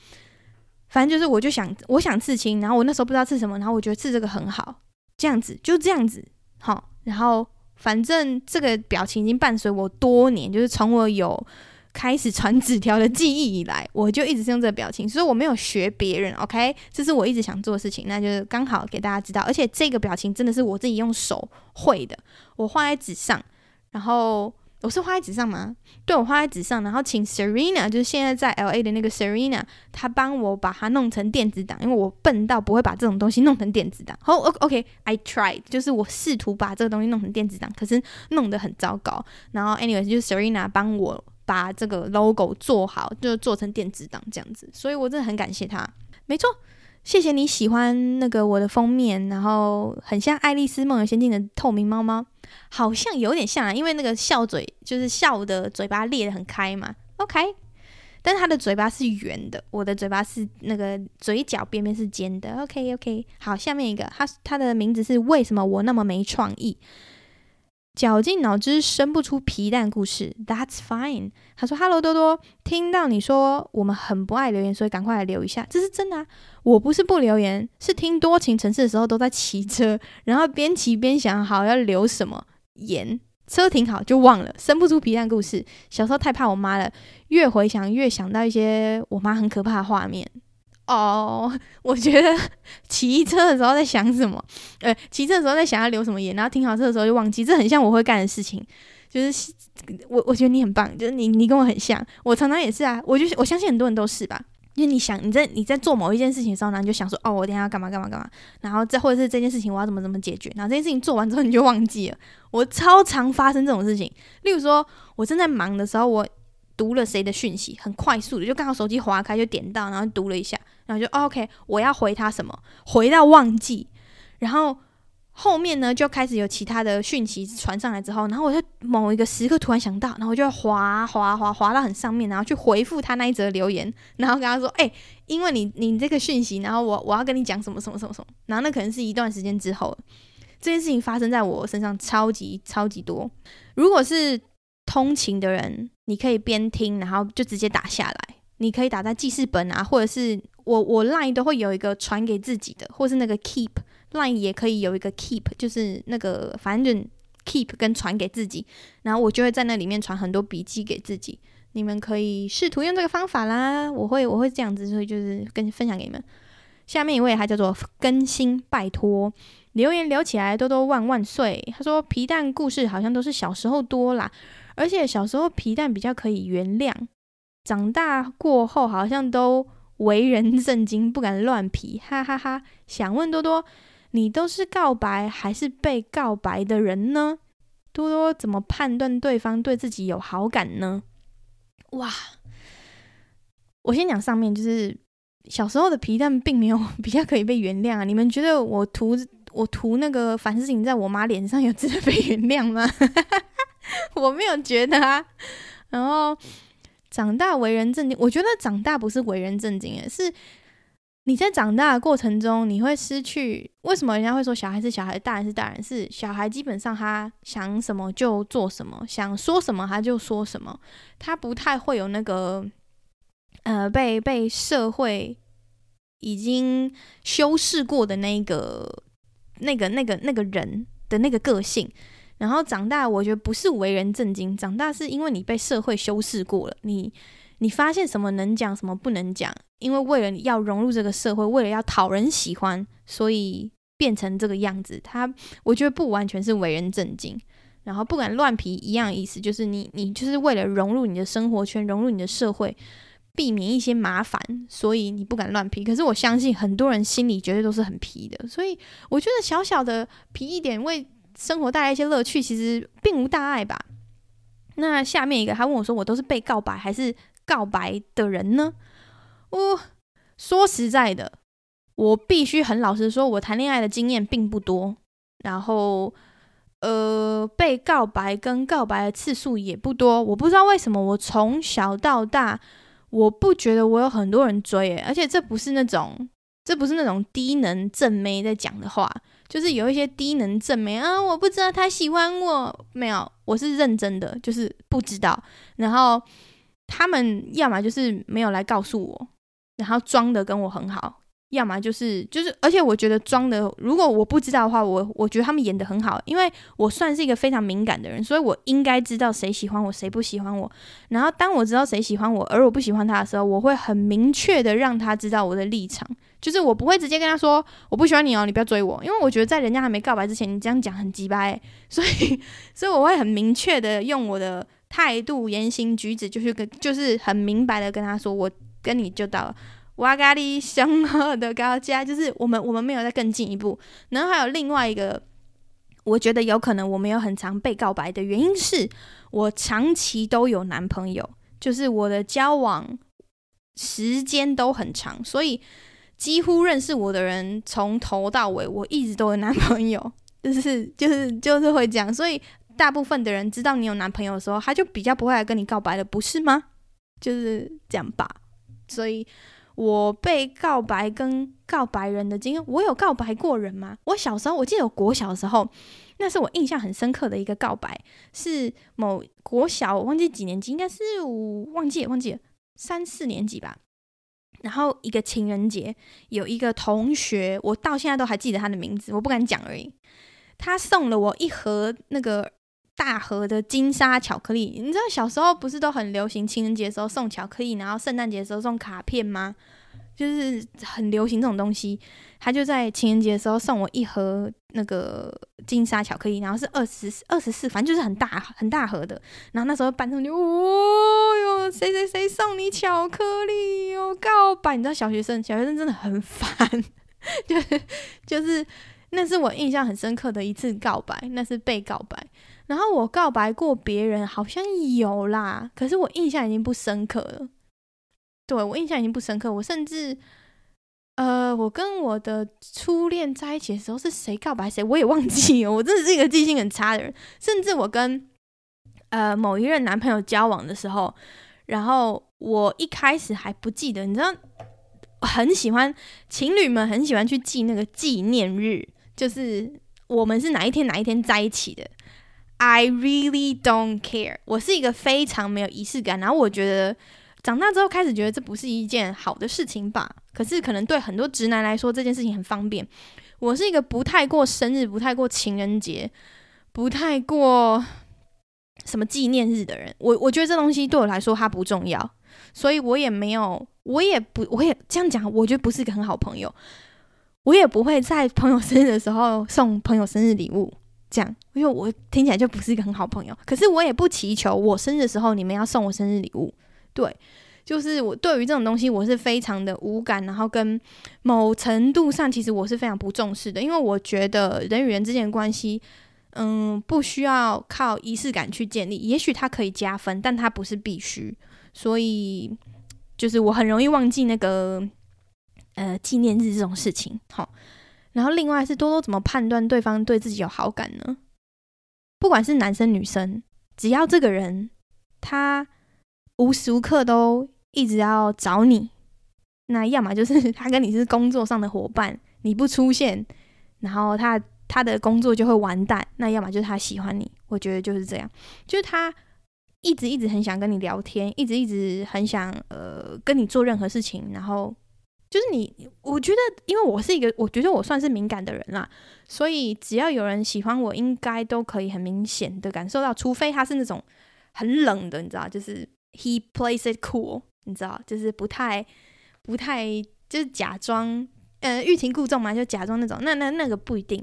反正就是我就想，我想刺青，然后我那时候不知道刺什么，然后我觉得刺这个很好，这样子就这样子，好，然后反正这个表情已经伴随我多年，就是从我有。开始传纸条的记忆以来，我就一直是用这个表情，所以我没有学别人。OK，这是我一直想做的事情，那就是刚好给大家知道。而且这个表情真的是我自己用手绘的，我画在纸上，然后我是画在纸上吗？对，我画在纸上，然后请 Serena，就是现在在 LA 的那个 Serena，她帮我把它弄成电子档，因为我笨到不会把这种东西弄成电子档。好，OK，I tried，就是我试图把这个东西弄成电子档，可是弄得很糟糕。然后，anyway，就是 Serena 帮我。把这个 logo 做好，就做成电子档这样子，所以我真的很感谢他。没错，谢谢你喜欢那个我的封面，然后很像《爱丽丝梦游仙境》的透明猫猫，好像有点像啊，因为那个笑嘴就是笑的嘴巴裂得很开嘛。OK，但是他的嘴巴是圆的，我的嘴巴是那个嘴角边边是尖的。OK OK，好，下面一个，他他的名字是为什么我那么没创意？绞尽脑汁生不出皮蛋故事，That's fine。他说：“Hello，多多，听到你说我们很不爱留言，所以赶快来留一下，这是真的啊。我不是不留言，是听多情城市的时候都在骑车，然后边骑边想好要留什么言，车停好就忘了，生不出皮蛋故事。小时候太怕我妈了，越回想越想到一些我妈很可怕的画面。”哦 我觉得 骑车的时候在想什么？呃，骑车的时候在想要留什么言，然后停好车的时候就忘记，这很像我会干的事情。就是我，我觉得你很棒，就是你，你跟我很像。我常常也是啊，我就我相信很多人都是吧。因为你想你在你在做某一件事情的时候，然后你就想说，哦，我等下要干嘛干嘛干嘛，然后再或者是这件事情我要怎么怎么解决，然后这件事情做完之后你就忘记了。我超常发生这种事情，例如说我正在忙的时候，我。读了谁的讯息，很快速的就刚好手机划开就点到，然后读了一下，然后就 OK，我要回他什么，回到忘记，然后后面呢就开始有其他的讯息传上来之后，然后我在某一个时刻突然想到，然后我就滑滑滑滑到很上面，然后去回复他那一则留言，然后跟他说，哎、因为你你这个讯息，然后我我要跟你讲什么什么什么什么，然后那可能是一段时间之后，这件事情发生在我身上超级超级多，如果是。通勤的人，你可以边听，然后就直接打下来。你可以打在记事本啊，或者是我我 Line 都会有一个传给自己的，或是那个 Keep Line 也可以有一个 Keep，就是那个反正 Keep 跟传给自己，然后我就会在那里面传很多笔记给自己。你们可以试图用这个方法啦，我会我会这样子，所以就是跟分享给你们。下面一位他叫做更新，拜托留言留起来，多多万万岁。他说皮蛋故事好像都是小时候多啦。而且小时候皮蛋比较可以原谅，长大过后好像都为人 正经，不敢乱皮，哈哈哈。想问多多，你都是告白还是被告白的人呢？多多怎么判断对方对自己有好感呢？哇，我先讲上面，就是小时候的皮蛋并没有 比较可以被原谅啊。你们觉得我涂我涂那个凡士林在我妈脸上有值得被原谅吗？我没有觉得啊，然后长大为人正经，我觉得长大不是为人正经，诶，是你在长大的过程中，你会失去。为什么人家会说小孩是小孩，大人是大人？是小孩基本上他想什么就做什么，想说什么他就说什么，他不太会有那个呃被被社会已经修饰过的那个那个那个那个人的那个个性。然后长大，我觉得不是为人正经，长大是因为你被社会修饰过了，你你发现什么能讲，什么不能讲，因为为了要融入这个社会，为了要讨人喜欢，所以变成这个样子。他我觉得不完全是为人正经，然后不敢乱皮一样意思，就是你你就是为了融入你的生活圈，融入你的社会，避免一些麻烦，所以你不敢乱皮。可是我相信很多人心里绝对都是很皮的，所以我觉得小小的 皮一点为。生活带来一些乐趣，其实并无大碍吧。那下面一个，他问我说：“我都是被告白还是告白的人呢？”我说实在的，我必须很老实说，我谈恋爱的经验并不多，然后呃，被告白跟告白的次数也不多。我不知道为什么，我从小到大，我不觉得我有很多人追，而且这不是那种，这不是那种低能正妹在讲的话。就是有一些低能症没啊，我不知道他喜欢我没有，我是认真的，就是不知道。然后他们要么就是没有来告诉我，然后装的跟我很好。要么就是就是，而且我觉得装的，如果我不知道的话，我我觉得他们演得很好，因为我算是一个非常敏感的人，所以我应该知道谁喜欢我，谁不喜欢我。然后当我知道谁喜欢我，而我不喜欢他的时候，我会很明确的让他知道我的立场，就是我不会直接跟他说我不喜欢你哦，你不要追我，因为我觉得在人家还没告白之前，你这样讲很鸡掰，所以所以我会很明确的用我的态度、言行举止，就是跟就是很明白的跟他说，我跟你就到了。哇咖哩雄厚的高价，就是我们我们没有再更进一步。然后还有另外一个，我觉得有可能我没有很常被告白的原因是，我长期都有男朋友，就是我的交往时间都很长，所以几乎认识我的人从头到尾，我一直都有男朋友，就是就是就是会这样。所以大部分的人知道你有男朋友的时候，他就比较不会来跟你告白了，不是吗？就是这样吧。所以，我被告白跟告白人的经验，我有告白过人吗？我小时候，我记得我国小的时候，那是我印象很深刻的一个告白，是某国小，我忘记几年级，应该是我忘记忘记了三四年级吧。然后一个情人节，有一个同学，我到现在都还记得他的名字，我不敢讲而已。他送了我一盒那个大盒的金沙巧克力。你知道小时候不是都很流行情人节时候送巧克力，然后圣诞节时候送卡片吗？就是很流行这种东西。他就在情人节的时候送我一盒那个金沙巧克力，然后是二十二十四，反正就是很大很大盒的。然后那时候班上就哦哟，谁谁谁送你巧克力哟，告白。你知道小学生小学生真的很烦，就是就是那是我印象很深刻的一次告白，那是被告白。然后我告白过别人好像有啦，可是我印象已经不深刻了。对，我印象已经不深刻，我甚至。呃，我跟我的初恋在一起的时候是谁告白谁，我也忘记了。我真的是一个记性很差的人。甚至我跟呃某一任男朋友交往的时候，然后我一开始还不记得，你知道，很喜欢情侣们很喜欢去记那个纪念日，就是我们是哪一天哪一天在一起的。I really don't care。我是一个非常没有仪式感，然后我觉得。长大之后开始觉得这不是一件好的事情吧？可是可能对很多直男来说这件事情很方便。我是一个不太过生日、不太过情人节、不太过什么纪念日的人。我我觉得这东西对我来说它不重要，所以我也没有，我也不，我也这样讲，我觉得不是一个很好朋友。我也不会在朋友生日的时候送朋友生日礼物，这样，因为我听起来就不是一个很好朋友。可是我也不祈求我生日的时候你们要送我生日礼物。对，就是我对于这种东西我是非常的无感，然后跟某程度上其实我是非常不重视的，因为我觉得人与人之间的关系，嗯，不需要靠仪式感去建立，也许它可以加分，但它不是必须，所以就是我很容易忘记那个呃纪念日这种事情。好，然后另外是多多怎么判断对方对自己有好感呢？不管是男生女生，只要这个人他。无时无刻都一直要找你，那要么就是 他跟你是工作上的伙伴，你不出现，然后他他的工作就会完蛋；那要么就是他喜欢你，我觉得就是这样，就是他一直一直很想跟你聊天，一直一直很想呃跟你做任何事情，然后就是你，我觉得因为我是一个，我觉得我算是敏感的人啦，所以只要有人喜欢我，应该都可以很明显的感受到，除非他是那种很冷的，你知道，就是。He plays it cool，你知道，就是不太、不太，就是假装，呃，欲擒故纵嘛，就假装那种。那那那个不一定。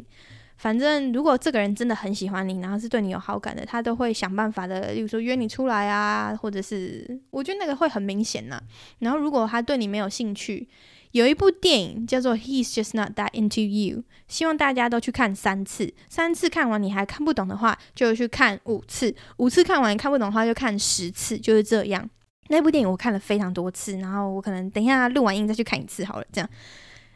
反正如果这个人真的很喜欢你，然后是对你有好感的，他都会想办法的，例如说约你出来啊，或者是，我觉得那个会很明显呐。然后如果他对你没有兴趣，有一部电影叫做《He's Just Not That Into You》，希望大家都去看三次。三次看完你还看不懂的话，就去看五次。五次看完看不懂的话，就看十次，就是这样。那部电影我看了非常多次，然后我可能等一下录完音再去看一次好了。这样，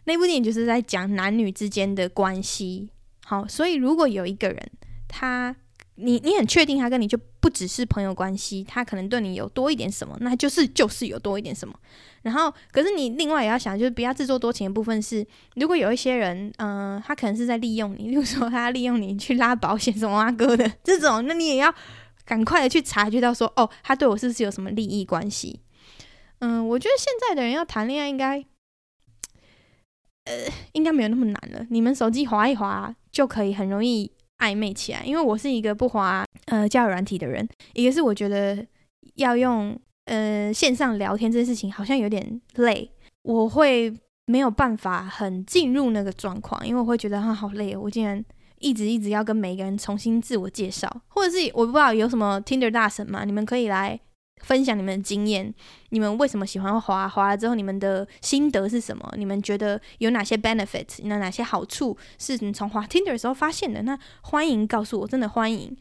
那部电影就是在讲男女之间的关系。好，所以如果有一个人，他。你你很确定他跟你就不只是朋友关系，他可能对你有多一点什么，那就是就是有多一点什么。然后，可是你另外也要想，就是不要自作多情的部分是，如果有一些人，嗯、他可能是在利用你，例如说他利用你去拉保险什么啊哥的这种，那你也要赶快的去察觉到说，哦，他对我是不是有什么利益关系？嗯，我觉得现在的人要谈恋爱应该，呃，应该没有那么难了。你们手机滑一滑就可以很容易。暧昧起来，因为我是一个不滑呃交友软体的人，一个是我觉得要用呃线上聊天这件事情好像有点累，我会没有办法很进入那个状况，因为我会觉得他好累，我竟然一直一直要跟每个人重新自我介绍，或者是我不知道有什么 Tinder 大神嘛，你们可以来。分享你们的经验，你们为什么喜欢滑？滑了之后，你们的心得是什么？你们觉得有哪些 benefit，那哪些好处是你从滑 Tinder 的时候发现的？那欢迎告诉我，真的欢迎，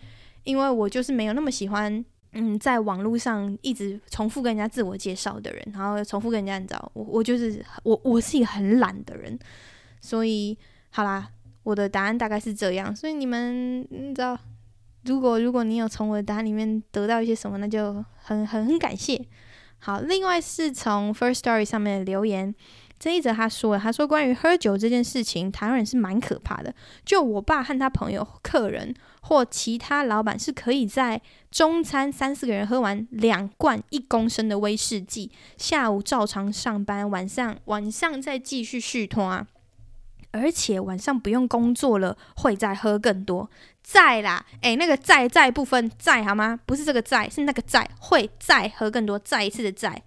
因为我就是没有那么喜欢，嗯，在网络上一直重复跟人家自我介绍的人，然后重复跟人家，你知道，我我就是我我是一个很懒的人，所以好啦，我的答案大概是这样，所以你们你知道。如果如果你有从我的答案里面得到一些什么，那就很很很感谢。好，另外是从 First Story 上面的留言。这一则他说了，他说关于喝酒这件事情，台湾人是蛮可怕的。就我爸和他朋友、客人或其他老板是可以在中餐三四个人喝完两罐一公升的威士忌，下午照常上班，晚上晚上再继续续摊啊，而且晚上不用工作了会再喝更多。再啦，诶，那个在在部分在好吗？不是这个在，是那个在会再喝更多，再一次的在。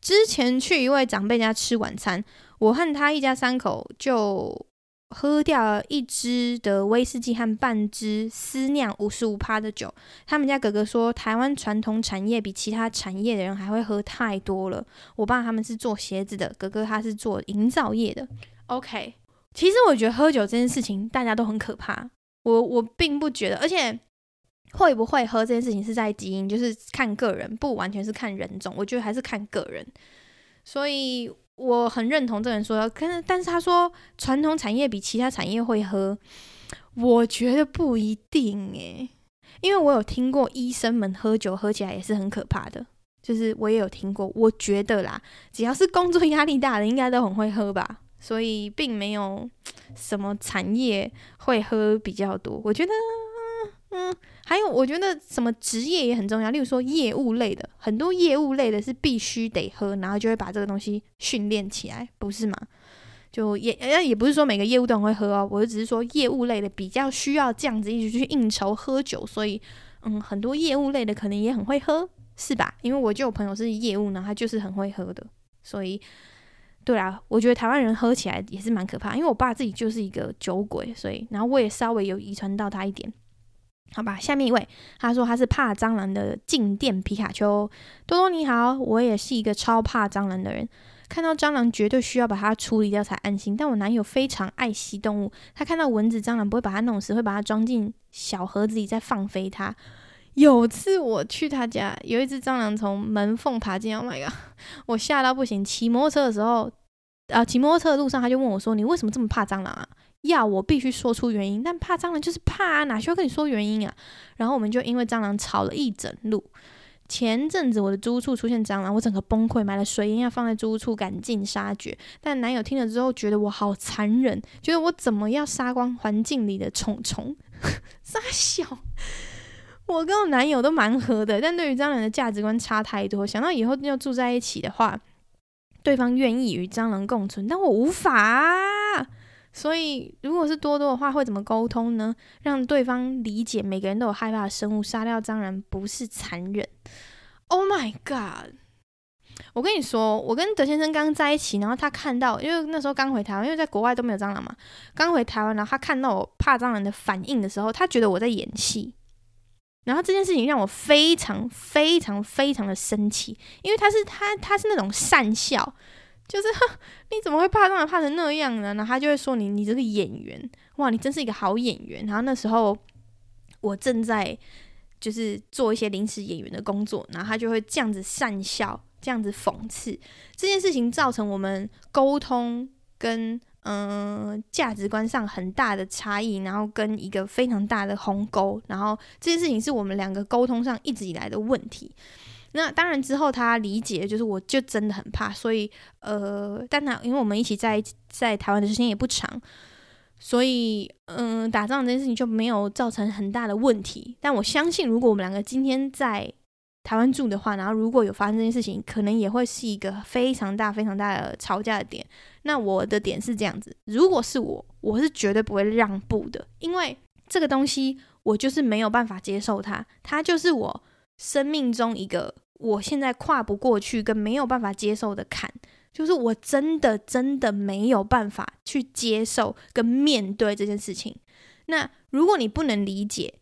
之前去一位长辈家吃晚餐，我和他一家三口就喝掉了一支的威士忌和半支私酿五十五趴的酒。他们家哥哥说，台湾传统产业比其他产业的人还会喝太多了。我爸他们是做鞋子的，哥哥他是做营造业的。OK，其实我觉得喝酒这件事情大家都很可怕，我我并不觉得，而且。会不会喝这件事情是在基因，就是看个人，不完全是看人种。我觉得还是看个人，所以我很认同这个人说。可是，但是他说传统产业比其他产业会喝，我觉得不一定诶，因为我有听过医生们喝酒喝起来也是很可怕的，就是我也有听过。我觉得啦，只要是工作压力大的，应该都很会喝吧，所以并没有什么产业会喝比较多。我觉得。嗯，还有，我觉得什么职业也很重要。例如说业务类的，很多业务类的是必须得喝，然后就会把这个东西训练起来，不是吗？就也也不是说每个业务都很会喝哦，我就只是说业务类的比较需要这样子一直去应酬喝酒，所以嗯，很多业务类的可能也很会喝，是吧？因为我就有朋友是业务呢，他就是很会喝的，所以对啊，我觉得台湾人喝起来也是蛮可怕。因为我爸自己就是一个酒鬼，所以然后我也稍微有遗传到他一点。好吧，下面一位，他说他是怕蟑螂的静电皮卡丘。多多你好，我也是一个超怕蟑螂的人，看到蟑螂绝对需要把它处理掉才安心。但我男友非常爱惜动物，他看到蚊子、蟑螂不会把它弄死，会把它装进小盒子里再放飞它。有次我去他家，有一只蟑螂从门缝爬进，Oh my god，我吓到不行。骑摩托车的时候，啊，骑摩托车的路上他就问我说：“你为什么这么怕蟑螂啊？”要我必须说出原因，但怕蟑螂就是怕啊，哪需要跟你说原因啊？然后我们就因为蟑螂吵了一整路。前阵子我的租屋处出现蟑螂，我整个崩溃，买了水烟要放在租屋处赶尽杀绝。但男友听了之后觉得我好残忍，觉得我怎么要杀光环境里的虫虫？杀小，我跟我男友都蛮合的，但对于蟑螂的价值观差太多。想到以后要住在一起的话，对方愿意与蟑螂共存，但我无法。所以，如果是多多的话，会怎么沟通呢？让对方理解每个人都有害怕的生物，杀掉蟑螂不是残忍。Oh my god！我跟你说，我跟德先生刚在一起，然后他看到，因为那时候刚回台湾，因为在国外都没有蟑螂嘛，刚回台湾，然后他看到我怕蟑螂的反应的时候，他觉得我在演戏。然后这件事情让我非常非常非常的生气，因为他是他他是那种善笑。就是，你怎么会怕蟑螂怕成那样呢？然后他就会说你你这个演员哇，你真是一个好演员。然后那时候我正在就是做一些临时演员的工作，然后他就会这样子善笑，这样子讽刺这件事情，造成我们沟通跟嗯、价值观上很大的差异，然后跟一个非常大的鸿沟。然后这件事情是我们两个沟通上一直以来的问题。那当然之后他理解，就是我就真的很怕，所以呃，但他因为我们一起在在台湾的时间也不长，所以嗯、打仗这件事情就没有造成很大的问题。但我相信，如果我们两个今天在台湾住的话，然后如果有发生这件事情，可能也会是一个非常大、非常大的吵架的点。那我的点是这样子：如果是我，我是绝对不会让步的，因为这个东西我就是没有办法接受它，它就是我生命中一个。我现在跨不过去跟没有办法接受的坎，就是我真的真的没有办法去接受跟面对这件事情。那如果你不能理解，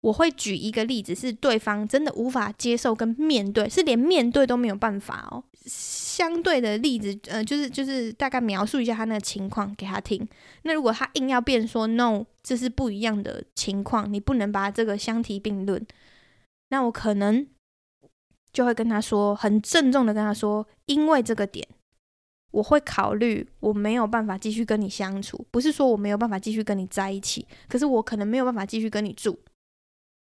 我会举一个例子，是对方真的无法接受跟面对，是连面对都没有办法哦。相对的例子，呃，就是就是大概描述一下他那个情况给他听。那如果他硬要辩说 “no”，这是不一样的情况，你不能把这个相提并论。那我可能。就会跟他说，很郑重的跟他说，因为这个点，我会考虑我没有办法继续跟你相处，不是说我没有办法继续跟你在一起，可是我可能没有办法继续跟你住，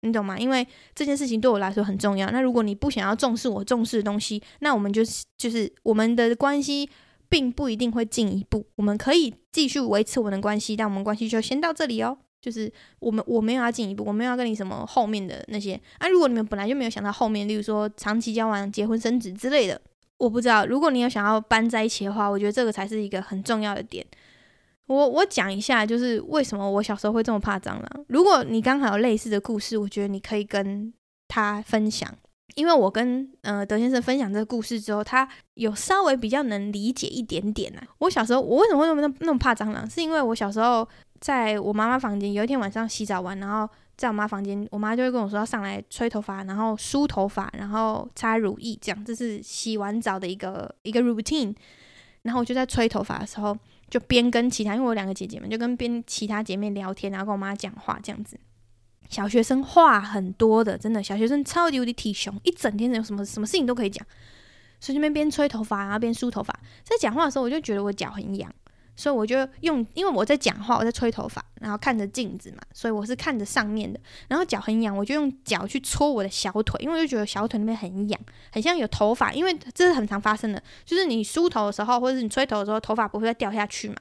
你懂吗？因为这件事情对我来说很重要。那如果你不想要重视我重视的东西，那我们就是就是我们的关系并不一定会进一步。我们可以继续维持我们的关系，但我们关系就先到这里哦。就是我们我没有要进一步，我没有要跟你什么后面的那些。啊，如果你们本来就没有想到后面，例如说长期交往、结婚生子之类的，我不知道。如果你有想要搬在一起的话，我觉得这个才是一个很重要的点。我我讲一下，就是为什么我小时候会这么怕蟑螂。如果你刚好有类似的故事，我觉得你可以跟他分享，因为我跟呃德先生分享这个故事之后，他有稍微比较能理解一点点啊。我小时候我为什么会那么那么怕蟑螂？是因为我小时候在我妈妈房间，有一天晚上洗澡完，然后在我妈房间，我妈就会跟我说要上来吹头发，然后梳头发，然后擦乳液，这样这是洗完澡的一个一个 routine。然后我就在吹头发的时候。就边跟其他，因为我两个姐姐嘛就跟边其他姐妹聊天，然后跟我妈讲话这样子。小学生话很多的，真的，小学生超级无敌体熊，一整天有什么什么事情都可以讲。所以这边边吹头发，然后边梳头发，在讲话的时候，我就觉得我脚很痒。所以我就用，因为我在讲话，我在吹头发，然后看着镜子嘛，所以我是看着上面的。然后脚很痒，我就用脚去搓我的小腿，因为我就觉得小腿那边很痒，很像有头发。因为这是很常发生的，就是你梳头的时候，或者是你吹头的时候，头发不会再掉下去嘛。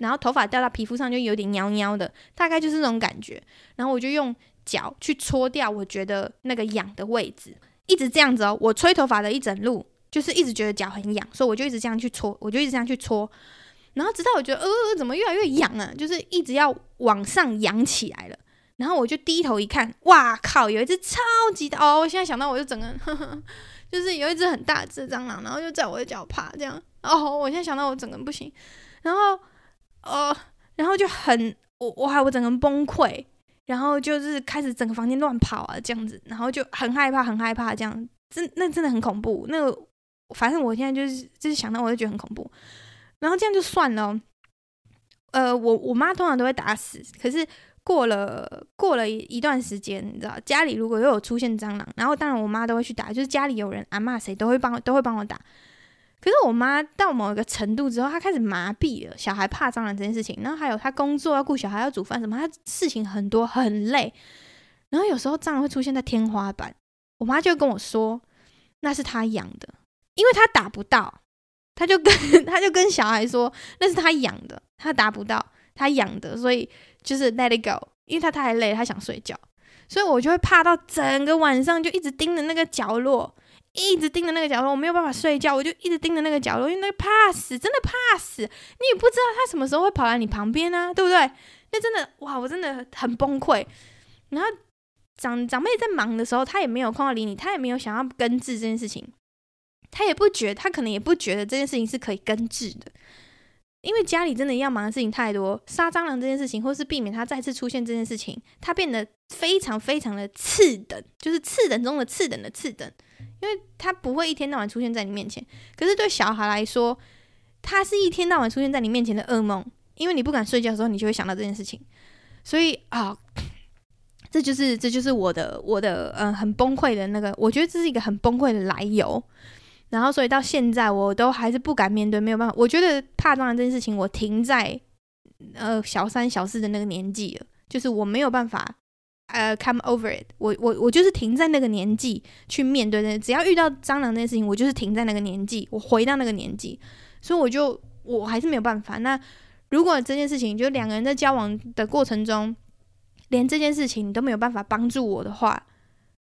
然后头发掉到皮肤上就有点痒痒的，大概就是这种感觉。然后我就用脚去搓掉我觉得那个痒的位置，一直这样子哦。我吹头发的一整路，就是一直觉得脚很痒，所以我就一直这样去搓，我就一直这样去搓。然后直到我觉得，呃，怎么越来越痒啊？就是一直要往上扬起来了。然后我就低头一看，哇靠，有一只超级大哦！我现在想到，我就整个呵呵，就是有一只很大只蟑螂，然后就在我的脚爬这样。哦，我现在想到我整个不行。然后，呃，然后就很，我我还我整个崩溃，然后就是开始整个房间乱跑啊，这样子，然后就很害怕，很害怕，这样，真那真的很恐怖。那个，反正我现在就是就是想到，我就觉得很恐怖。然后这样就算了，呃，我我妈通常都会打死。可是过了过了一段时间，你知道，家里如果又有出现蟑螂，然后当然我妈都会去打，就是家里有人，阿骂谁都会帮都会帮我打。可是我妈到某一个程度之后，她开始麻痹了，小孩怕蟑螂这件事情，然后还有她工作要顾小孩要煮饭什么，她事情很多很累。然后有时候蟑螂会出现在天花板，我妈就跟我说那是她养的，因为她打不到。他就跟 他就跟小孩说，那是他养的，他达不到，他养的，所以就是 let it go，因为他太累，他想睡觉，所以我就会怕到整个晚上就一直盯着那个角落，一直盯着那个角落，我没有办法睡觉，我就一直盯着那个角落，因为那个怕死，真的怕死，你也不知道他什么时候会跑来你旁边啊，对不对？那真的哇，我真的很崩溃。然后长长辈在忙的时候，他也没有空理你，他也没有想要根治这件事情。他也不觉，他可能也不觉得这件事情是可以根治的，因为家里真的要忙的事情太多。杀蟑螂这件事情，或是避免它再次出现这件事情，它变得非常非常的次等，就是次等中的次等的次等，因为它不会一天到晚出现在你面前。可是对小孩来说，它是一天到晚出现在你面前的噩梦，因为你不敢睡觉的时候，你就会想到这件事情。所以啊，这就是这就是我的我的嗯很崩溃的那个，我觉得这是一个很崩溃的来由。然后，所以到现在我都还是不敢面对，没有办法。我觉得怕蟑螂这件事情，我停在呃小三、小四的那个年纪了，就是我没有办法呃 come over it 我。我我就是停在那个年纪去面对的。只要遇到蟑螂这件事情，我就是停在那个年纪，我回到那个年纪。所以我就我还是没有办法。那如果这件事情就两个人在交往的过程中，连这件事情你都没有办法帮助我的话，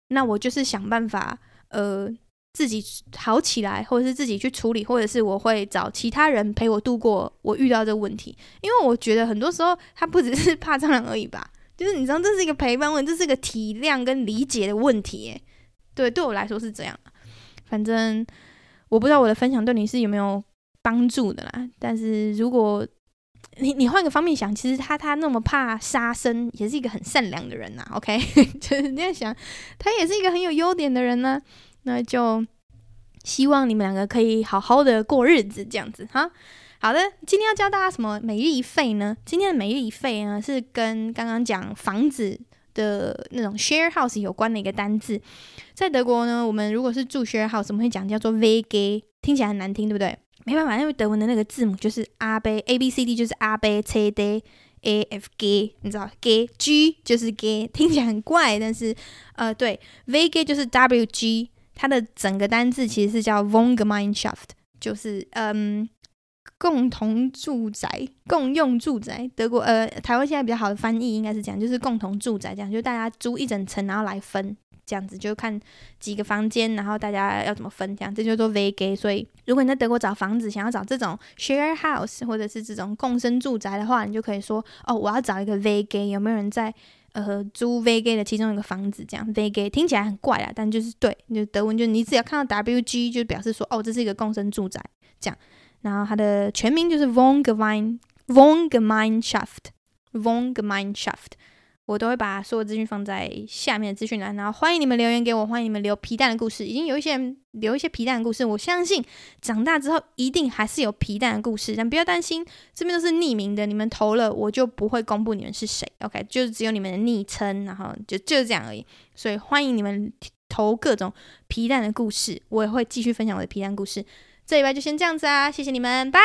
那我就是想办法呃。自己好起来，或者是自己去处理，或者是我会找其他人陪我度过我遇到这个问题。因为我觉得很多时候他不只是怕蟑螂而已吧，就是你知道这是一个陪伴问，这是一个体谅跟理解的问题。对，对我来说是这样。反正我不知道我的分享对你是有没有帮助的啦。但是如果你你换个方面想，其实他他那么怕杀生，也是一个很善良的人呐。OK，就是你在想，他也是一个很有优点的人呢。那就希望你们两个可以好好的过日子，这样子哈。好的，今天要教大家什么每日一费呢？今天的每日一费呢，是跟刚刚讲房子的那种 share house 有关的一个单字。在德国呢，我们如果是住 share house，我们会讲叫做 VG，听起来很难听，对不对？没办法，因为德文的那个字母就是 A B A B C D，就是 A B C D A F G，你知道 G G 就是 G，听起来很怪，但是呃对，VG 就是 W G，它的整个单字其实是叫 Wohngemeinschaft，就是嗯。共同住宅、共用住宅，德国呃，台湾现在比较好的翻译应该是这样，就是共同住宅这样，就大家租一整层，然后来分这样子，就看几个房间，然后大家要怎么分这样，这就做 v g。所以如果你在德国找房子，想要找这种 share house 或者是这种共生住宅的话，你就可以说哦，我要找一个 v g 有没有人在呃租 Veg 的其中一个房子？这样，Veg 听起来很怪啊，但就是对，就德文就你只要看到 WG 就表示说哦，这是一个共生住宅这样。然后它的全名就是 Von Gemein Von Gemeinschaft Von Gemeinschaft 我都会把所有资讯放在下面的资讯栏。然后欢迎你们留言给我，欢迎你们留皮蛋的故事。已经有一些人留一些皮蛋的故事，我相信长大之后一定还是有皮蛋的故事。但不要担心，这边都是匿名的，你们投了我就不会公布你们是谁。OK，就是只有你们的昵称，然后就就是这样而已。所以欢迎你们投各种皮蛋的故事，我也会继续分享我的皮蛋故事。这礼拜就先这样子啊，谢谢你们，拜。